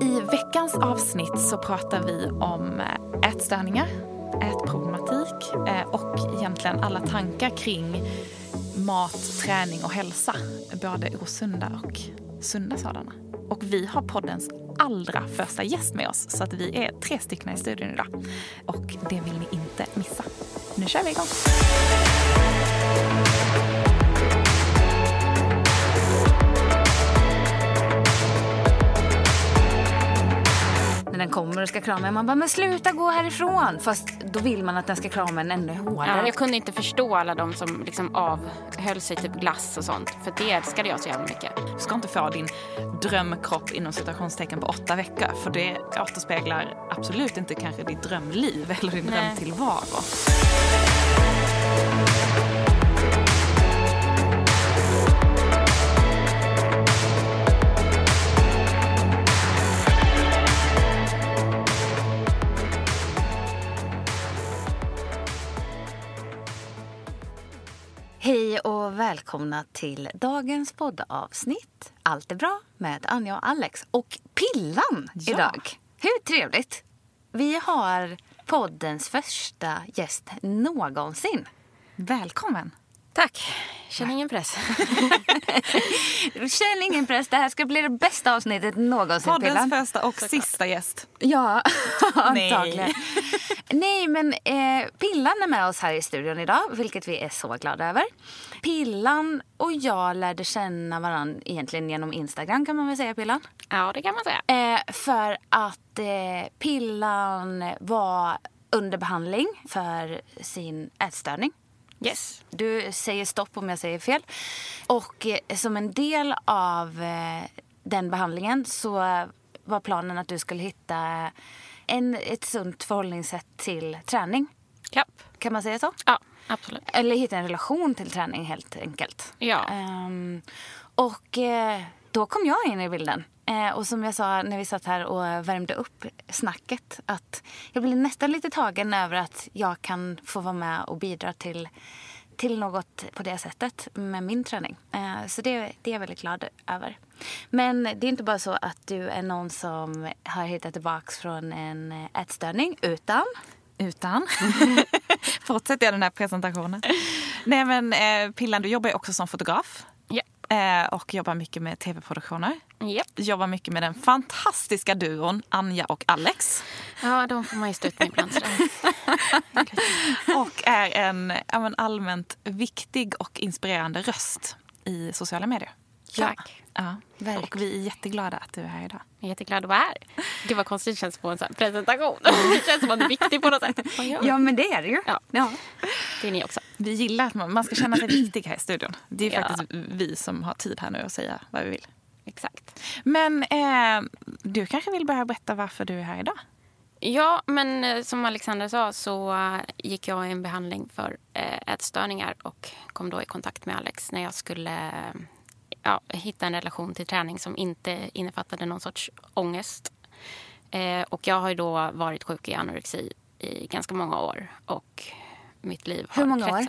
I veckans avsnitt så pratar vi om eh, ätstörningar, ätproblematik eh, och egentligen alla tankar kring mat, träning och hälsa. Både osunda och sunda sådana. Och vi har poddens allra första gäst med oss så att vi är tre stycken i studion idag. Och det vill ni inte missa. Nu kör vi igång! Den kommer och ska krama en, man bara men sluta gå härifrån. Fast då vill man att den ska krama en ännu hårdare. Ja, jag kunde inte förstå alla de som liksom avhöll sig typ glass och sånt. För det älskade jag så jävla mycket. Du ska inte få din drömkropp inom citationstecken på åtta veckor. För det återspeglar absolut inte kanske ditt drömliv eller din Nej. drömtillvaro. Hej och välkomna till dagens poddavsnitt. Allt är bra med Anja och Alex. Och Pillan Ja. idag. Hur trevligt? Vi har poddens första gäst någonsin. Välkommen! Tack. Känner ingen press. Känn ingen press, det här ska bli det bästa avsnittet någonsin Poddens Pillan. första och sista gäst. Ja, Nej. antagligen. Nej, men eh, Pillan är med oss här i studion idag, vilket vi är så glada över. Pillan och jag lärde känna varandra egentligen genom Instagram kan man väl säga, Pillan? Ja, det kan man säga. Eh, för att eh, Pillan var under behandling för sin ätstörning. Yes. Du säger stopp om jag säger fel. Och eh, som en del av eh, den behandlingen så var planen att du skulle hitta en, ett sunt förhållningssätt till träning. Ja. Kan man säga så? ja, absolut. Eller hitta en relation till träning helt enkelt. Ja. Ehm, och eh, då kom jag in i bilden. Eh, och som jag sa när vi satt här och värmde upp snacket att jag blev nästan lite tagen över att jag kan få vara med och bidra till, till något på det sättet med min träning. Eh, så det, det är jag väldigt glad över. Men det är inte bara så att du är någon som har hittat tillbaka från en ätstörning utan Utan. Fortsätter jag den här presentationen. Nej men eh, Pillan, du jobbar ju också som fotograf. Eh, och jobbar mycket med tv-produktioner. Japp. Jobbar mycket med den fantastiska duon Anja och Alex. Ja, de får man ju stå ut med ibland. Och är en allmänt viktig och inspirerande röst i sociala medier. Tack. Ja. Och vi är jätteglada att du är här idag. Jag är jätteglad att vara här. Gud vad konstigt det känns på en sån här presentation. Det känns som att man är viktig på något sätt. Ja, men det är det ju. Ja. Ja. Det är ni också. Vi gillar att man, man ska känna sig viktig här i studion. Det är Ja. faktiskt vi som har tid här nu att säga vad vi vill. Exakt. Men eh, du kanske vill börja berätta varför du är här idag? Ja, men eh, som Alexander sa så eh, gick jag i en behandling för eh, ätstörningar och kom då i kontakt med Alex när jag skulle ja, hitta en relation till träning som inte innefattade någon sorts ångest. Eh, och jag har ju då varit sjuk i anorexi i ganska många år och mitt liv har Hur många år?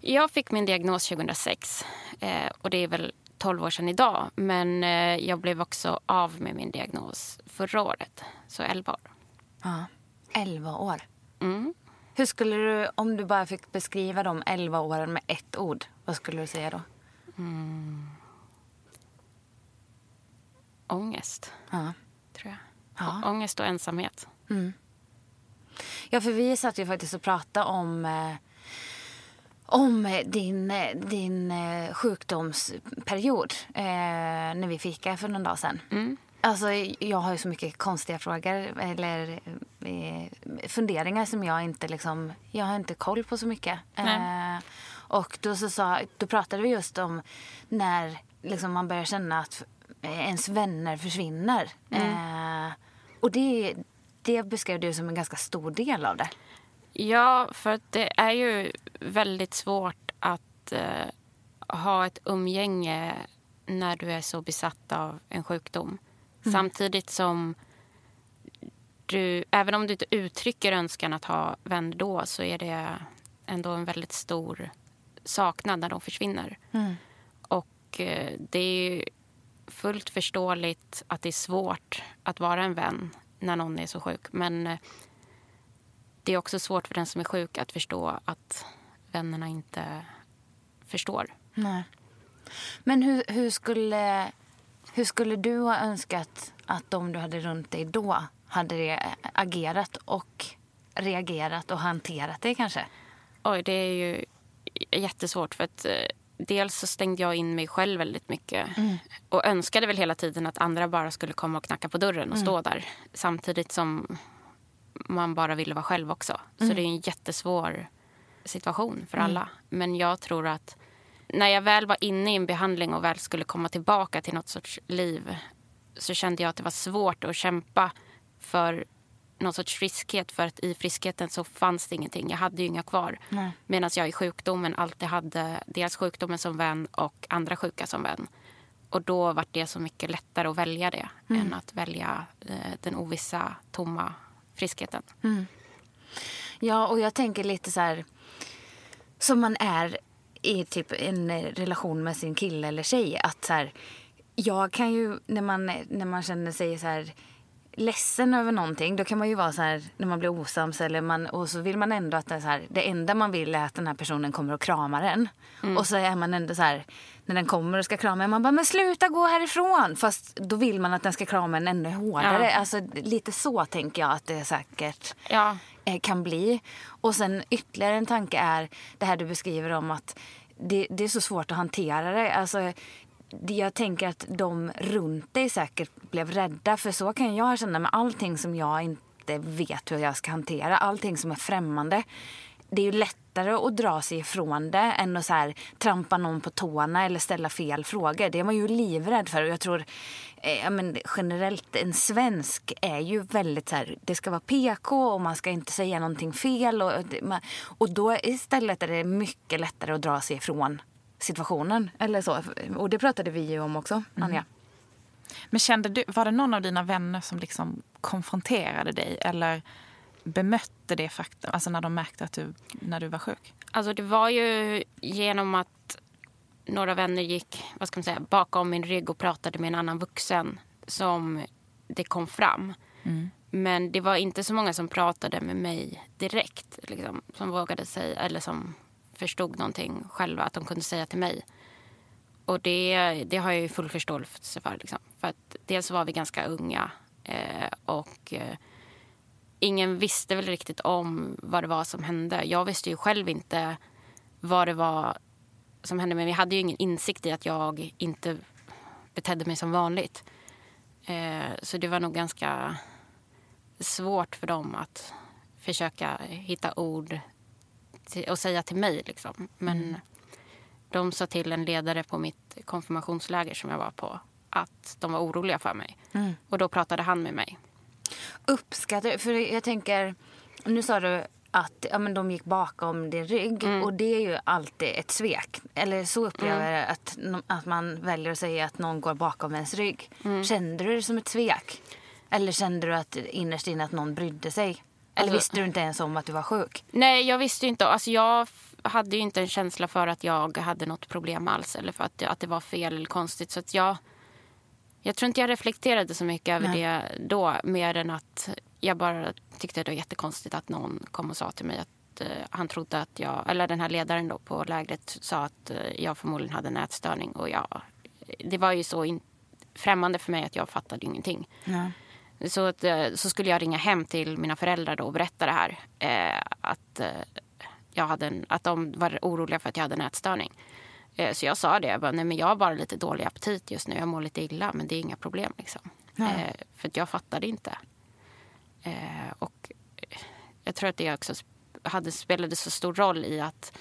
Jag fick min diagnos 2006 eh, och det är väl 12 år sedan idag. Men eh, jag blev också av med min diagnos förra året, så 11 år. Ja. 11 år. Mm. Hur skulle du, om du bara fick beskriva de 11 åren med ett ord, vad skulle du säga då? Ångest, Ja. tror jag. Ja. Å- Ångest och ensamhet. Ja, för vi satt ju faktiskt och pratade om, eh, om eh, din, eh, din eh, sjukdomsperiod eh, när vi fikade för någon dag sedan. Mm. Alltså, jag har ju så mycket konstiga frågor eller eh, funderingar som jag inte liksom, jag har inte koll på så mycket. Eh, och då, så sa, då pratade vi just om när liksom man börjar känna att ens vänner försvinner. Eh, och det, det beskrev du som en ganska stor del av det. Ja, för att det är ju väldigt svårt att eh, ha ett umgänge när du är så besatt av en sjukdom. Samtidigt som du, även om du inte uttrycker önskan att ha vänner då så är det ändå en väldigt stor saknad när de försvinner. Och eh, det är ju fullt förståeligt att det är svårt att vara en vän när någon är så sjuk. Men eh, det är också svårt för den som är sjuk att förstå att vännerna inte förstår. Nej. Men hur, hur, skulle, hur skulle du ha önskat att de du hade runt dig då hade agerat och reagerat och hanterat det kanske? Oj, det är ju jättesvårt för att eh, dels så stängde jag in mig själv väldigt mycket och önskade väl hela tiden att andra bara skulle komma och knacka på dörren och stå där samtidigt som man bara ville vara själv också. Så det är en jättesvår situation för alla. Men jag tror att när jag väl var inne i en behandling och väl skulle komma tillbaka till något sorts liv så kände jag att det var svårt att kämpa för någon sorts friskhet. För att i friskheten så fanns det ingenting. Jag hade ju inga kvar. Medan jag i sjukdomen alltid hade dels sjukdomen som vän och andra sjuka som vän. Och då var det så mycket lättare att välja det än att välja eh, den ovissa, tomma friskheten. Ja, och jag tänker lite så här... Som man är i typ en eh, relation med sin kille eller tjej. Att så här, jag kan ju, när man, när man känner sig så här ledsen över någonting, då kan man ju vara så här när man blir osams eller man, och så vill man ändå att det, är så här, det enda man vill är att den här personen kommer och kramar en. Och så är man ändå så här, när den kommer och ska krama en, man bara men sluta gå härifrån. Fast då vill man att den ska krama en ännu hårdare. Ja. Alltså lite så tänker jag att det säkert Ja, eh, kan bli. Och sen ytterligare en tanke är det här du beskriver om att det, det är så svårt att hantera det. Alltså, det- jag tänker att de runt dig säkert blev rädda. För så kan jag känna med allting som jag inte vet hur jag ska hantera. Allting som är främmande. Det är ju lättare att dra sig ifrån det än att så här, trampa någon på tårna eller ställa fel frågor. Det är man ju livrädd för. Och jag tror eh, ja, men generellt, en svensk är ju väldigt så här, det ska vara PK och man ska inte säga någonting fel. Och, och då istället är det mycket lättare att dra sig ifrån situationen. Eller så. Och det pratade vi ju om också, Anja. Men kände du, var det någon av dina vänner som liksom konfronterade dig eller bemötte det faktum, alltså när de märkte att du, när du var sjuk? Alltså det var ju genom att några vänner gick vad ska man säga, bakom min rygg och pratade med en annan vuxen som det kom fram. Men det var inte så många som pratade med mig direkt. Liksom, som vågade säga, eller som förstod någonting själva, att de kunde säga till mig. Och det, det har jag ju full förståelse för. Liksom. För att dels var vi ganska unga eh, och eh, ingen visste väl riktigt om vad det var som hände. Jag visste ju själv inte vad det var som hände men vi hade ju ingen insikt i att jag inte betedde mig som vanligt. Eh, så det var nog ganska svårt för dem att försöka hitta ord till, och säga till mig. Liksom. Men de sa till en ledare på mitt konfirmationsläger som jag var på att de var oroliga för mig. Och då pratade han med mig. Uppskattar För jag tänker, nu sa du att ja, men de gick bakom din rygg. Och det är ju alltid ett svek. Eller så upplever jag att, no- att man väljer att säga att någon går bakom ens rygg. Kände du det som ett svek? Eller kände du att innerst inne att någon brydde sig? Eller Alltså- visste du inte ens om att du var sjuk? Nej, jag visste inte. Alltså jag hade ju inte en känsla för att jag hade något problem alls eller för att, att det var fel eller konstigt. Så att jag, jag tror inte jag reflekterade så mycket över det då. Mer än att jag bara tyckte det var jättekonstigt att någon kom och sa till mig att eh, han trodde att jag, eller den här ledaren då på lägret sa att eh, jag förmodligen hade en ätstörning. Och jag, det var ju så in, främmande för mig att jag fattade ingenting. Så, att, eh, så skulle jag ringa hem till mina föräldrar då och berätta det här. Eh, att, eh, jag hade en, att de var oroliga för att jag hade en ätstörning. Eh, så jag sa det. Jag, bara, Nej, men jag har bara lite dålig aptit just nu. Jag mår lite illa, men det är inga problem. Liksom. Eh, för jag fattade inte. Eh, och jag tror att det också hade, spelade så stor roll i att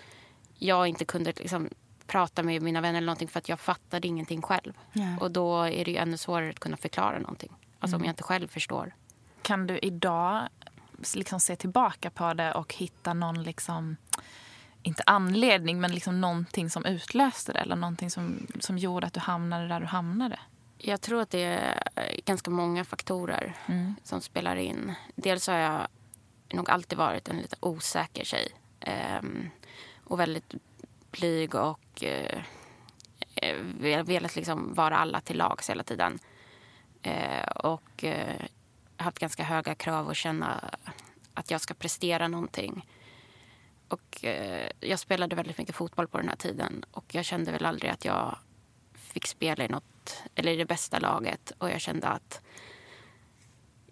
jag inte kunde liksom, prata med mina vänner eller någonting för att jag fattade ingenting själv. Nej. Och då är det ju ännu svårare att kunna förklara någonting. Alltså Mm. om jag inte själv förstår. Kan du idag liksom se tillbaka på det och hitta någon, liksom, inte anledning, men liksom någonting som utlöste det? Eller någonting som, som gjorde att du hamnade där du hamnade? Jag tror att det är ganska många faktorer som spelar in. Dels har jag nog alltid varit en lite osäker tjej. Ehm, och väldigt blyg och eh, eh, vel- velat liksom vara alla till lags hela tiden. Eh, och eh, haft ganska höga krav och känna att jag ska prestera någonting. Och eh, jag spelade väldigt mycket fotboll på den här tiden och jag kände väl aldrig att jag fick spela i något, eller i det bästa laget och jag kände att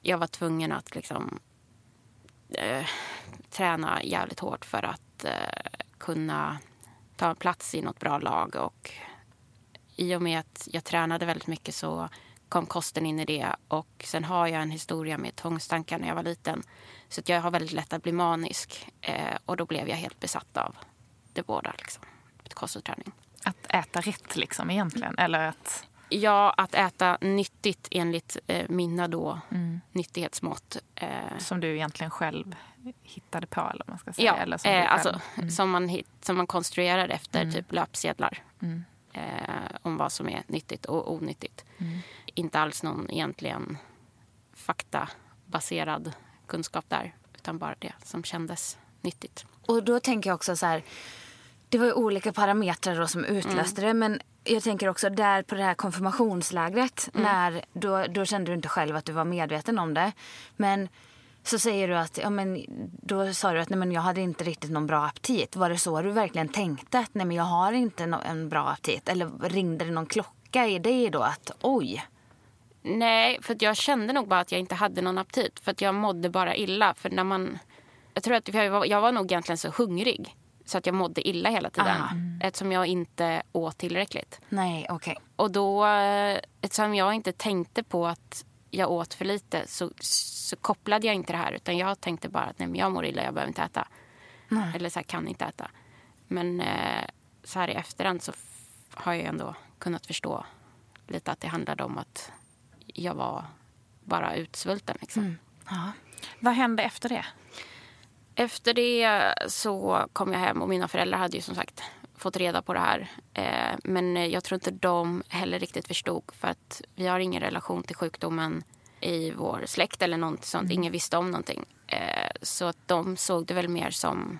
jag var tvungen att liksom eh, träna jävligt hårt för att eh, kunna ta en plats i något bra lag och i och med att jag tränade väldigt mycket så kom kosten in i det och sen har jag en historia med tvångstankar när jag var liten så jag har väldigt lätt att bli manisk eh, och då blev jag helt besatt av det båda liksom, kost och träning. Att äta rätt liksom egentligen? Eller att... Ja, att äta nyttigt enligt eh, mina då nyttighetsmått. Eh, Som du egentligen själv hittade på eller man ska säga. ja, eller som eh, alltså, som, man, hit- som man konstruerar efter typ löpsedlar. Eh, om vad som är nyttigt och onyttigt. Inte alls någon egentligen faktabaserad kunskap där. Utan bara det som kändes nyttigt. Och då tänker jag också så här, det var ju olika parametrar då som utlöste det men jag tänker också där på det här konfirmationslägret när då, då kände du inte själv att du var medveten om det. Men så säger du att, ja men då sa du att nej men jag hade inte riktigt någon bra aptit. Var det så du verkligen tänkte att nej men jag har inte no- en bra aptit? Eller ringde det någon klocka i dig då att oj? Nej, för jag kände nog bara att jag inte hade någon aptit. För att jag mådde bara illa. För när man... Jag tror att jag var, jag var nog egentligen så hungrig. Så att jag mådde illa hela tiden. Aha. Eftersom jag inte åt tillräckligt. Nej, okej. Och då, eh, eftersom jag inte tänkte på att jag åt för lite så, så kopplade jag inte det här. Utan jag tänkte bara att nej, men jag mår illa, jag behöver inte äta. Eller så här, kan inte äta. Men eh, så här i efterhand så har jag ändå kunnat förstå lite att det handlade om att jag var bara utsvulten. Liksom. Vad hände efter det? Efter det så kom jag hem och mina föräldrar hade ju som sagt fått reda på det här. Eh, men jag tror inte de heller riktigt förstod för att vi har ingen relation till sjukdomen i vår släkt eller något sånt. Ingen visste om någonting. Eh, så att de såg det väl mer som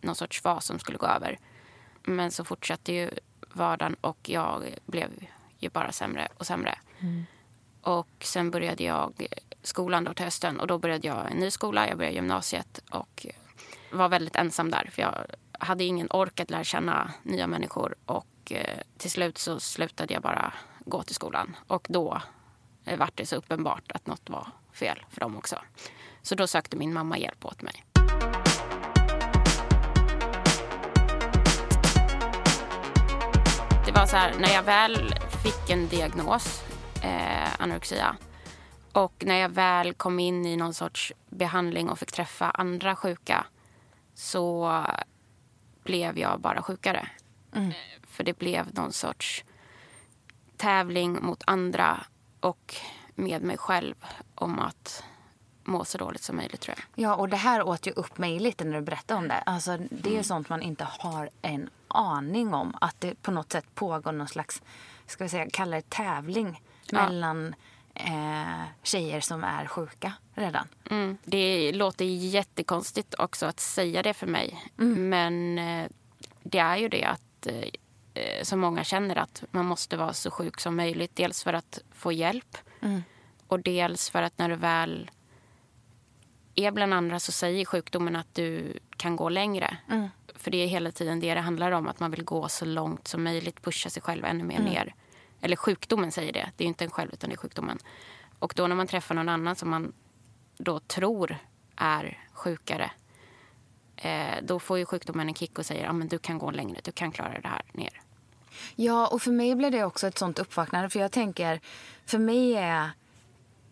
någon sorts fas som skulle gå över. Men så fortsatte ju vardagen och jag blev ju bara sämre och sämre. Och sen började jag skolan då till hösten och då började jag en ny skola. Jag började gymnasiet och var väldigt ensam där för jag hade ingen ork att lära känna nya människor och eh, till slut så slutade jag bara gå till skolan och då eh, vart det så uppenbart att något var fel för dem också. Så då sökte min mamma hjälp åt mig. Det var så här, när jag väl fick en diagnos, eh, anorexia, och när jag väl kom in i någon sorts behandling och fick träffa andra sjuka så blev jag bara sjukare. Eh, För det blev någon sorts tävling mot andra och med mig själv om att må så dåligt som möjligt tror jag. Ja, och det här åt ju upp mig lite när du berättade om det. Alltså, det är ju sånt man inte har en aning om. Att det på något sätt pågår någon slags, ska vi säga, kalla det tävling Ja. mellan eh, tjejer som är sjuka redan. Mm. Det låter jättekonstigt också att säga det för mig. Men eh, det är ju det att eh, eh, så många känner att man måste vara så sjuk som möjligt. Dels för att få hjälp och dels för att när du väl är bland andra så säger sjukdomen att du kan gå längre. För det är hela tiden det det handlar om, att man vill gå så långt som möjligt, pusha sig själv ännu mer ner. Eller sjukdomen säger det, det är inte en själv utan det är sjukdomen. Och då när man träffar någon annan som man då tror är sjukare eh, då får ju sjukdomen en kick och säger att men du kan gå längre, du kan klara det här ner. Ja, och för mig blev det också ett sånt uppvaknande. För jag tänker, för mig är...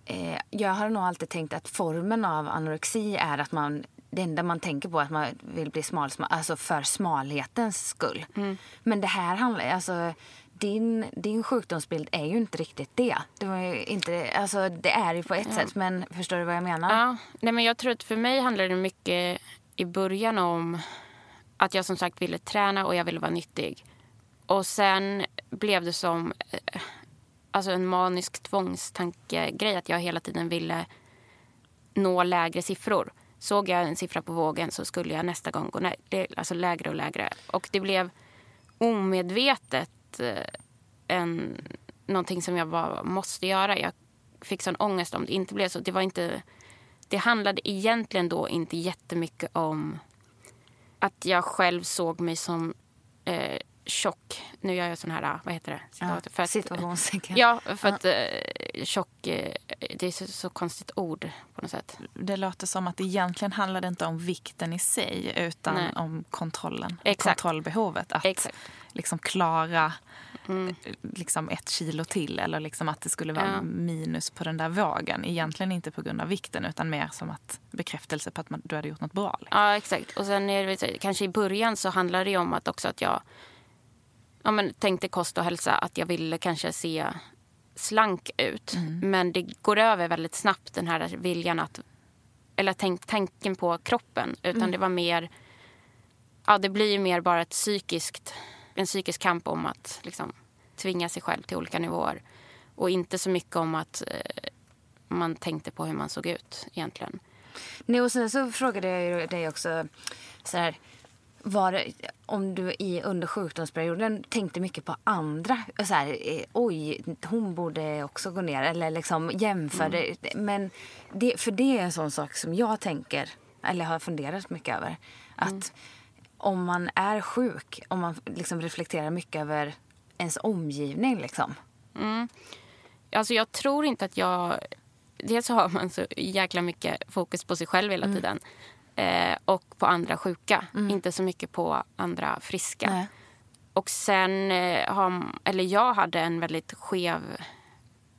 Eh, jag har nog alltid tänkt att formen av anorexi är att man det enda man tänker på är att man vill bli smal, alltså för smalhetens skull. Men det här handlar alltså din, din sjukdomsbild är ju inte riktigt det. Det, var inte, alltså, det är ju på ett sätt, men förstår du vad jag menar? Ja, nej men jag tror att för mig handlade det mycket i början om att jag som sagt ville träna och jag ville vara nyttig. Och sen blev det som eh, alltså en manisk tvångstankegrej att jag hela tiden ville nå lägre siffror. Såg jag en siffra på vågen så skulle jag nästa gång gå ner, alltså lägre och lägre. Och det blev omedvetet eh, en, någonting som jag bara måste göra. Jag fick sån ångest om det inte blev så. Det, var inte, det handlade egentligen då inte jättemycket om att jag själv såg mig som eh, tjock. Nu gör jag sån här, vad heter det? Ja, För att- situationstecken. Ja, för att eh, tjock, eh, det är så, så konstigt ord på något sätt. Det låter som att det egentligen handlar det inte om vikten i sig utan Nej. om kontrollen. Exakt. Kontrollbehovet. Att Exakt. liksom klara Mm. eh, liksom ett kilo till eller liksom att det skulle vara Ja. minus på den där vågen. Egentligen inte på grund av vikten utan mer som att bekräftelse på att man, du hade gjort något bra. Liksom. Ja, exakt. Och sen är det, kanske i början så handlade det ju om att också att jag ja, men, tänkte kost och hälsa. Att jag ville kanske se slank ut. Men det går över väldigt snabbt den här viljan att... Eller tänk, tanken på kroppen. Utan det var mer... Ja, det blir ju mer bara ett psykiskt, en psykisk kamp om att liksom, tvinga sig själv till olika nivåer. Och inte så mycket om att eh, man tänkte på hur man såg ut egentligen. Nej, och sen så frågade jag ju dig också så här, var om du i, under sjukdomsperioden tänkte mycket på andra. Så här, eh, oj, hon borde också gå ner. Eller liksom jämförde. Men det, för det är en sån sak som jag tänker, eller har funderat mycket över. Att om man är sjuk, om man liksom reflekterar mycket över ens omgivning. Liksom. Alltså jag tror inte att jag... Dels har man så jäkla mycket fokus på sig själv hela tiden. Eh, och på andra sjuka. Inte så mycket på andra friska. Nej. Och sen eh, har... Eller jag hade en väldigt skev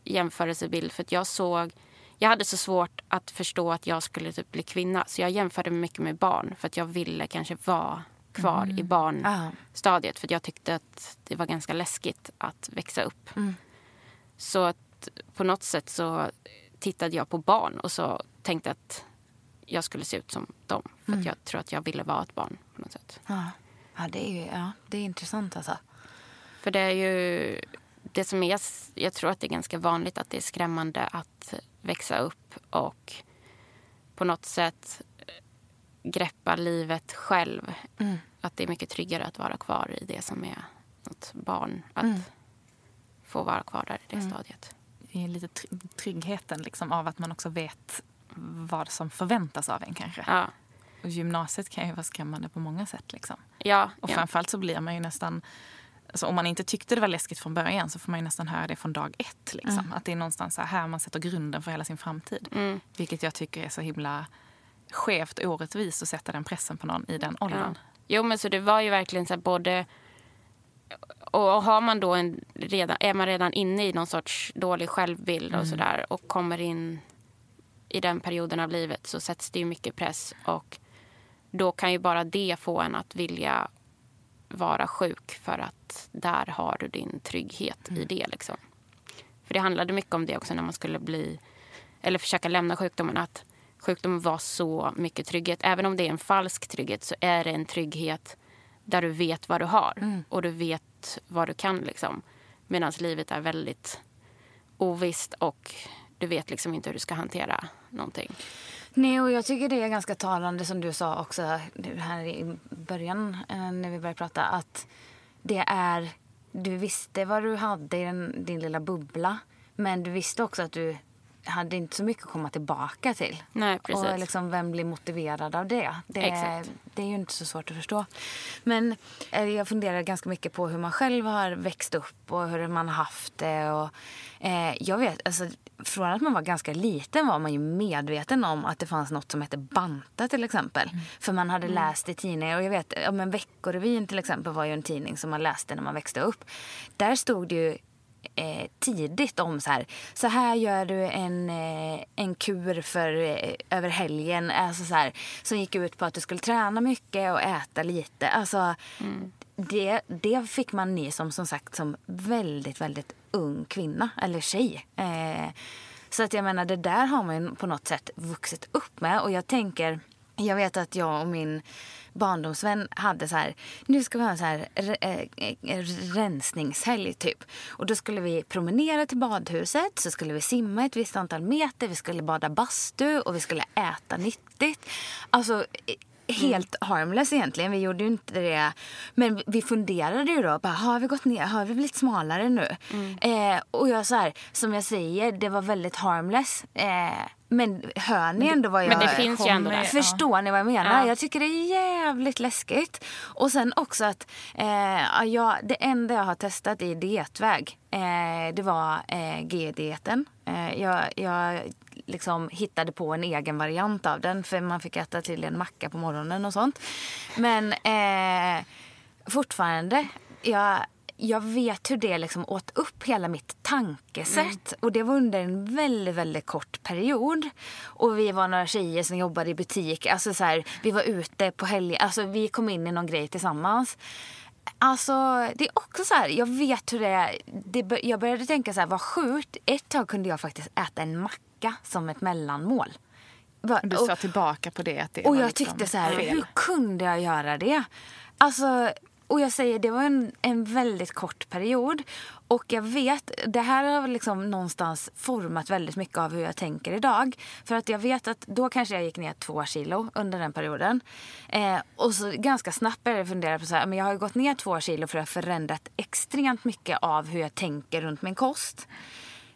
jämförelsebild. För att jag såg... Jag hade så svårt att förstå att jag skulle typ bli kvinna. Så jag jämförde mig mycket med barn. För att jag ville kanske vara kvar i barnstadiet. För att jag tyckte att det var ganska läskigt att växa upp. Så att på något sätt så tittade jag på barn och så tänkte att jag skulle se ut som dem. För att jag tror att jag ville vara ett barn på något sätt. Ja. Ja, det är ju ja, det är intressant alltså. För det är ju det som är, jag tror att det är ganska vanligt att det är skrämmande att växa upp och på något sätt greppa livet själv. Att det är mycket tryggare att vara kvar i det som är något barn. Att få vara kvar där i det stadiet. Det är lite tr- tryggheten liksom, av att man också vet vad som förväntas av en kanske. Ja, Och gymnasiet kan ju vara skrämmande på många sätt. Liksom. ja, Och ja. framförallt så blir man ju nästan... Alltså om man inte tyckte det var läskigt från början så får man ju nästan höra det från dag ett. Liksom. Att det är någonstans så här man sätter grunden för hela sin framtid. Mm. Vilket jag tycker är så himla skevt och orättvist att sätta den pressen på någon i den åldern. Jo, men så det var ju verkligen så här både... Och har man då en redan, är man redan inne i någon sorts dålig självbild och sådär och kommer in i den perioden av livet så sätts det ju mycket press och då kan ju bara det få en att vilja vara sjuk för att där har du din trygghet i det liksom. För det handlade mycket om det också när man skulle bli eller försöka lämna sjukdomen att sjukdomen var så mycket trygghet. Även om det är en falsk trygghet så är det en trygghet där du vet vad du har och du vet vad du kan. Liksom. Medan livet är väldigt ovisst och du vet liksom inte hur du ska hantera någonting. Nej, och jag tycker det är ganska talande som du sa också här i början eh, när vi började prata att det är, du visste vad du hade i din, din lilla bubbla men du visste också att du hade inte så mycket att komma tillbaka till. Nej, precis. Och liksom, vem blir motiverad av det? Det, Exakt. det är ju inte så svårt att förstå. Men eh, jag funderar ganska mycket på hur man själv har växt upp och hur man har haft det. Och, eh, jag vet, alltså, från att man var ganska liten var man ju medveten om att det fanns något som hette banta till exempel. För man hade läst i tidningar. Och jag vet, ja, men Veckorevyn till exempel var ju en tidning som man läste när man växte upp. Där stod det ju eh, tidigt om så här, så här gör du en, eh, en kur för eh, över helgen. Alltså så här, som gick ut på att du skulle träna mycket och äta lite. Alltså, mm. det, det fick man ny som, som sagt som väldigt, väldigt ung kvinna eller tjej. Eh, så att jag menar, det där har man på något sätt vuxit upp med. Och jag tänker, jag vet att jag och min barndomsvän hade så här, nu ska vi ha en så här äh, rensningshelg typ. Och då skulle vi promenera till badhuset, så skulle vi simma ett visst antal meter, vi skulle bada bastu och vi skulle äta nyttigt. Alltså helt mm. harmless egentligen. Vi gjorde ju inte det. Men vi funderade ju då. Bara, har vi gått ner? Har vi blivit smalare nu? Mm. Eh, och jag så här, som jag säger, det var väldigt harmless. Eh, men hör ni ändå vad jag... Men det finns ju ändå där. Förstår ni vad jag menar? Ja. Jag tycker det är jävligt läskigt. Och sen också att eh, jag, det enda jag har testat i dietväg, eh, det var eh, G-dieten. Eh, jag, jag liksom hittade på en egen variant av den för man fick äta till en macka på morgonen och sånt. Men eh, fortfarande, jag jag vet hur det liksom åt upp hela mitt tankesätt. Mm. Och det var under en väldigt, väldigt kort period. Och vi var några tjejer som jobbade i butik. Alltså så här, vi var ute på helger. Alltså vi kom in i någon grej tillsammans. Alltså, det är också så här, jag vet hur det är. Det, jag började tänka så här, vad sjukt. Ett tag kunde jag faktiskt äta en macka som ett mellanmål. Du sa tillbaka på det? Att det och jag liksom tyckte så här, fel. hur kunde jag göra det? Alltså, och jag säger, det var en, en väldigt kort period. Och jag vet, det här har liksom någonstans format väldigt mycket av hur jag tänker idag. För att jag vet att då kanske jag gick ner två kilo under den perioden. Eh, och så ganska snabbt började jag fundera på så här, men jag har gått ner två kilo för att jag har förändrat extremt mycket av hur jag tänker runt min kost.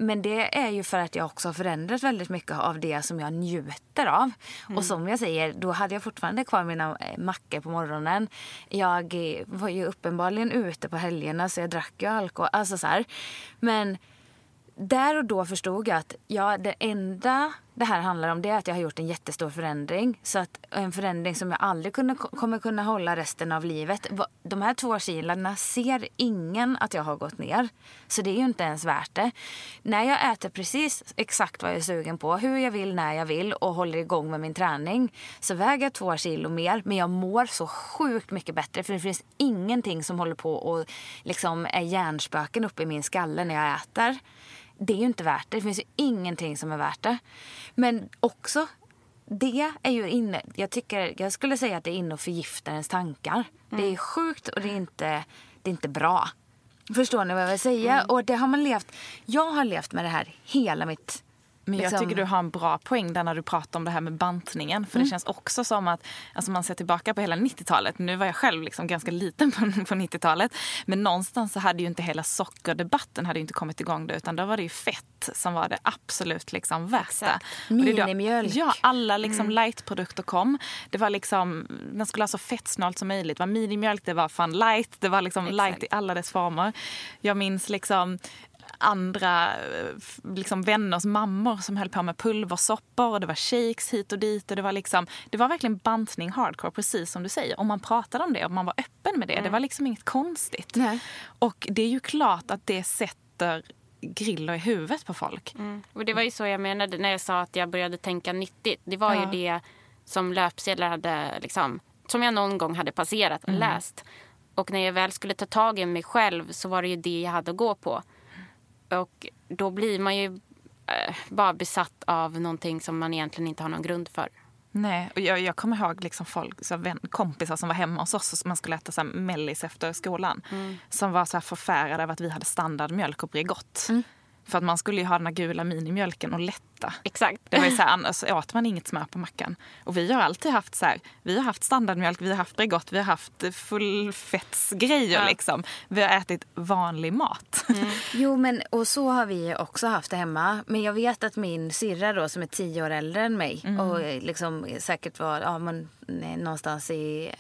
Men det är ju för att jag också har förändrat väldigt mycket av det som jag njuter av. Mm. Och som jag säger, då hade jag fortfarande kvar mina eh, mackor på morgonen. Jag eh, var ju uppenbarligen ute på helgerna så jag drack ju alkohol. Alltså så här. Men där och då förstod jag att ja, det enda det här handlar om det är att jag har gjort en jättestor förändring. Så att en förändring som jag aldrig kunde, kommer kunna hålla resten av livet. De här två kilona ser ingen att jag har gått ner. Så det är ju inte ens värt det. När jag äter precis exakt vad jag är sugen på, hur jag vill, när jag vill och håller igång med min träning så väger jag två kilo mer. Men jag mår så sjukt mycket bättre för det finns ingenting som håller på och liksom är hjärnspöken uppe i min skalle när jag äter det är ju inte värt det. Det finns ju ingenting som är värt det. Men också, det är ju inne, jag, tycker, jag skulle säga att det är inne och förgiftar ens tankar. Mm. Det är mm. sjukt och det är inte, det är inte bra. Förstår ni vad jag vill säga? Mm. Och det har man levt, jag har levt med det här hela mitt men jag liksom... tycker du har en bra poäng där när du pratar om det här med bantningen. För mm. det känns också som att, alltså man ser tillbaka på hela 90-talet. Nu var jag själv liksom ganska liten på, på 90-talet. Men någonstans så hade ju inte hela sockerdebatten hade inte kommit igång då. Utan då var det ju fett som var det absolut liksom värsta. Minimjölk. Ja, alla liksom mm. lightprodukter kom. Det var liksom, man skulle ha så fettsnålt som möjligt. Det var minimjölk, det var fun light, det var liksom light i alla dess former. Jag minns liksom andra eh, liksom, vänners mammor som höll på med pulversoppor och det var shakes hit och dit. Och det, var liksom, det var verkligen bantning hardcore, precis som du säger. Om man pratade om det och man var öppen med det. Mm. Det var liksom inget konstigt. Nej. Och det är ju klart att det sätter griller i huvudet på folk. Mm. Och det var ju så jag menade när jag sa att jag började tänka nyttigt. Det var ja. ju det som löpsedlar hade liksom, som jag någon gång hade passerat och mm. läst. Och när jag väl skulle ta tag i mig själv så var det ju det jag hade att gå på. Och då blir man ju eh, bara besatt av någonting som man egentligen inte har någon grund för. Nej, och jag, jag kommer ihåg liksom folk, så vän, kompisar som var hemma hos oss och man skulle äta så mellis efter skolan. Mm. Som var så förfärade över att vi hade standardmjölk och Bregott. Mm. För att man skulle ju ha den här gula minimjölken och lätta. Exakt. Det var ju så här, annars åt man inget smör på mackan. Och vi har alltid haft så här, vi har haft standardmjölk, vi har haft Bregott, vi har haft fullfettsgrejer ja. liksom. Vi har ätit vanlig mat. Mm. Jo men och så har vi också haft det hemma. Men jag vet att min syrra då som är tio år äldre än mig mm. och liksom säkert var, ja men någonstans i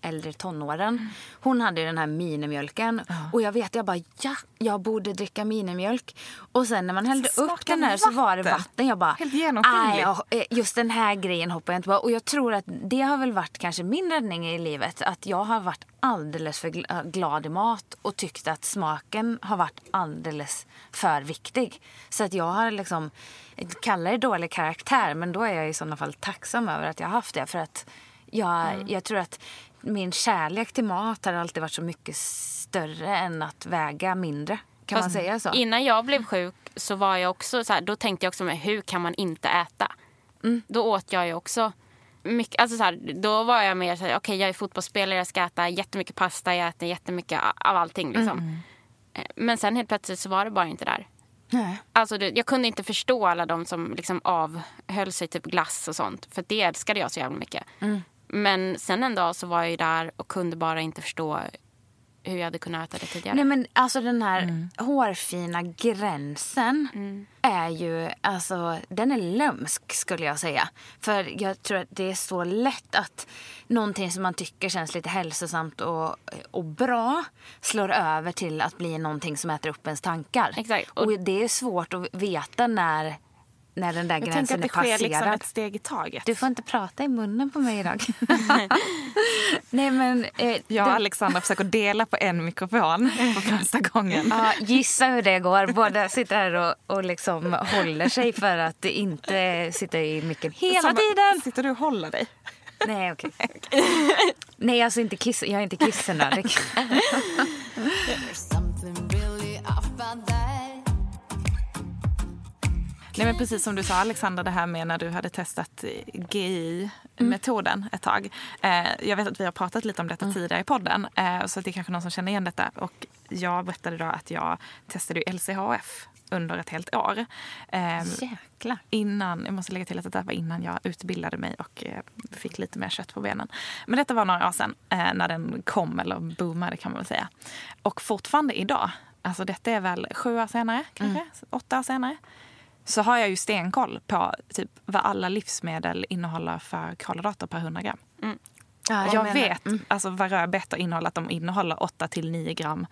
äldre tonåren. Mm. Hon hade den här minimjölken. Ja. Och jag vet, jag bara ja, jag borde dricka minimjölk. Och sen när man hällde upp den här så var det vatten maten. Jag bara, Helt genomskinlig. "Aj, ja, eh, just den här grejen hoppar jag inte på. Och jag tror att det har väl varit kanske min räddning i livet. Att jag har varit alldeles för gl- glad i mat och tyckt att smaken har varit alldeles för viktig. Så att jag har liksom, kallar det dålig karaktär, men då är jag i sådana fall tacksam över att jag har haft det. För att jag, jag tror att min kärlek till mat har alltid varit så mycket större än att väga mindre. Kan man Fast säga så? Innan jag blev sjuk så var jag också så här, då tänkte jag också med hur kan man inte äta? Mm. Då åt jag ju också mycket, alltså så här, då var jag mer så här, okej jag är fotbollsspelare, jag ska äta jättemycket pasta, jag äter jättemycket av allting liksom. Mm. Men sen helt plötsligt så var det bara inte där. Nej. Alltså det, jag kunde inte förstå alla de som liksom avhöll sig typ glass och sånt. För det älskade jag så jävla mycket. Mm. Men sen en dag så var jag ju där och kunde bara inte förstå hur jag hade kunnat äta det tidigare. Nej men alltså den här Mm. hårfina gränsen är ju, alltså den är lömsk skulle jag säga. För jag tror att det är så lätt att någonting som man tycker känns lite hälsosamt och, och bra slår över till att bli någonting som äter upp ens tankar. Exakt. Och, Och- det är svårt att veta när, när den där Jag gränsen att det är sker passerad. liksom ett steg i taget. Du får inte prata i munnen på mig idag. Nej men... Eh, Jag och det- Alexandra försöker dela på en mikrofon för första gången. Ja, gissa hur det går. Båda sitter här och, och liksom håller sig för att inte sitta i micken hela Samma- tiden. Sitter du och håller dig? Nej, okej. Nej, alltså inte kiss, jag är inte kissnödig. Nej, men precis som du sa Alexandra, det här med när du hade testat GI-metoden ett tag. Eh, jag vet att vi har pratat lite om detta tidigare i podden, eh, så det är kanske någon som känner igen detta. Och jag berättade då att jag testade LCHF under ett helt år. Eh, Jäklar. innan, jag måste lägga till att det där var innan jag utbildade mig och eh, fick lite mer kött på benen. Men detta var några år sedan eh, när den kom, eller boomade kan man väl säga. Och fortfarande idag, alltså detta är väl sju år senare, kanske, åtta år senare, så har jag ju stenkoll på typ vad alla livsmedel innehåller för kolhydrater per 100 gram. Ja, jag menar- vet alltså, vad rödbetor innehåller, att de innehåller 8 till 9 gram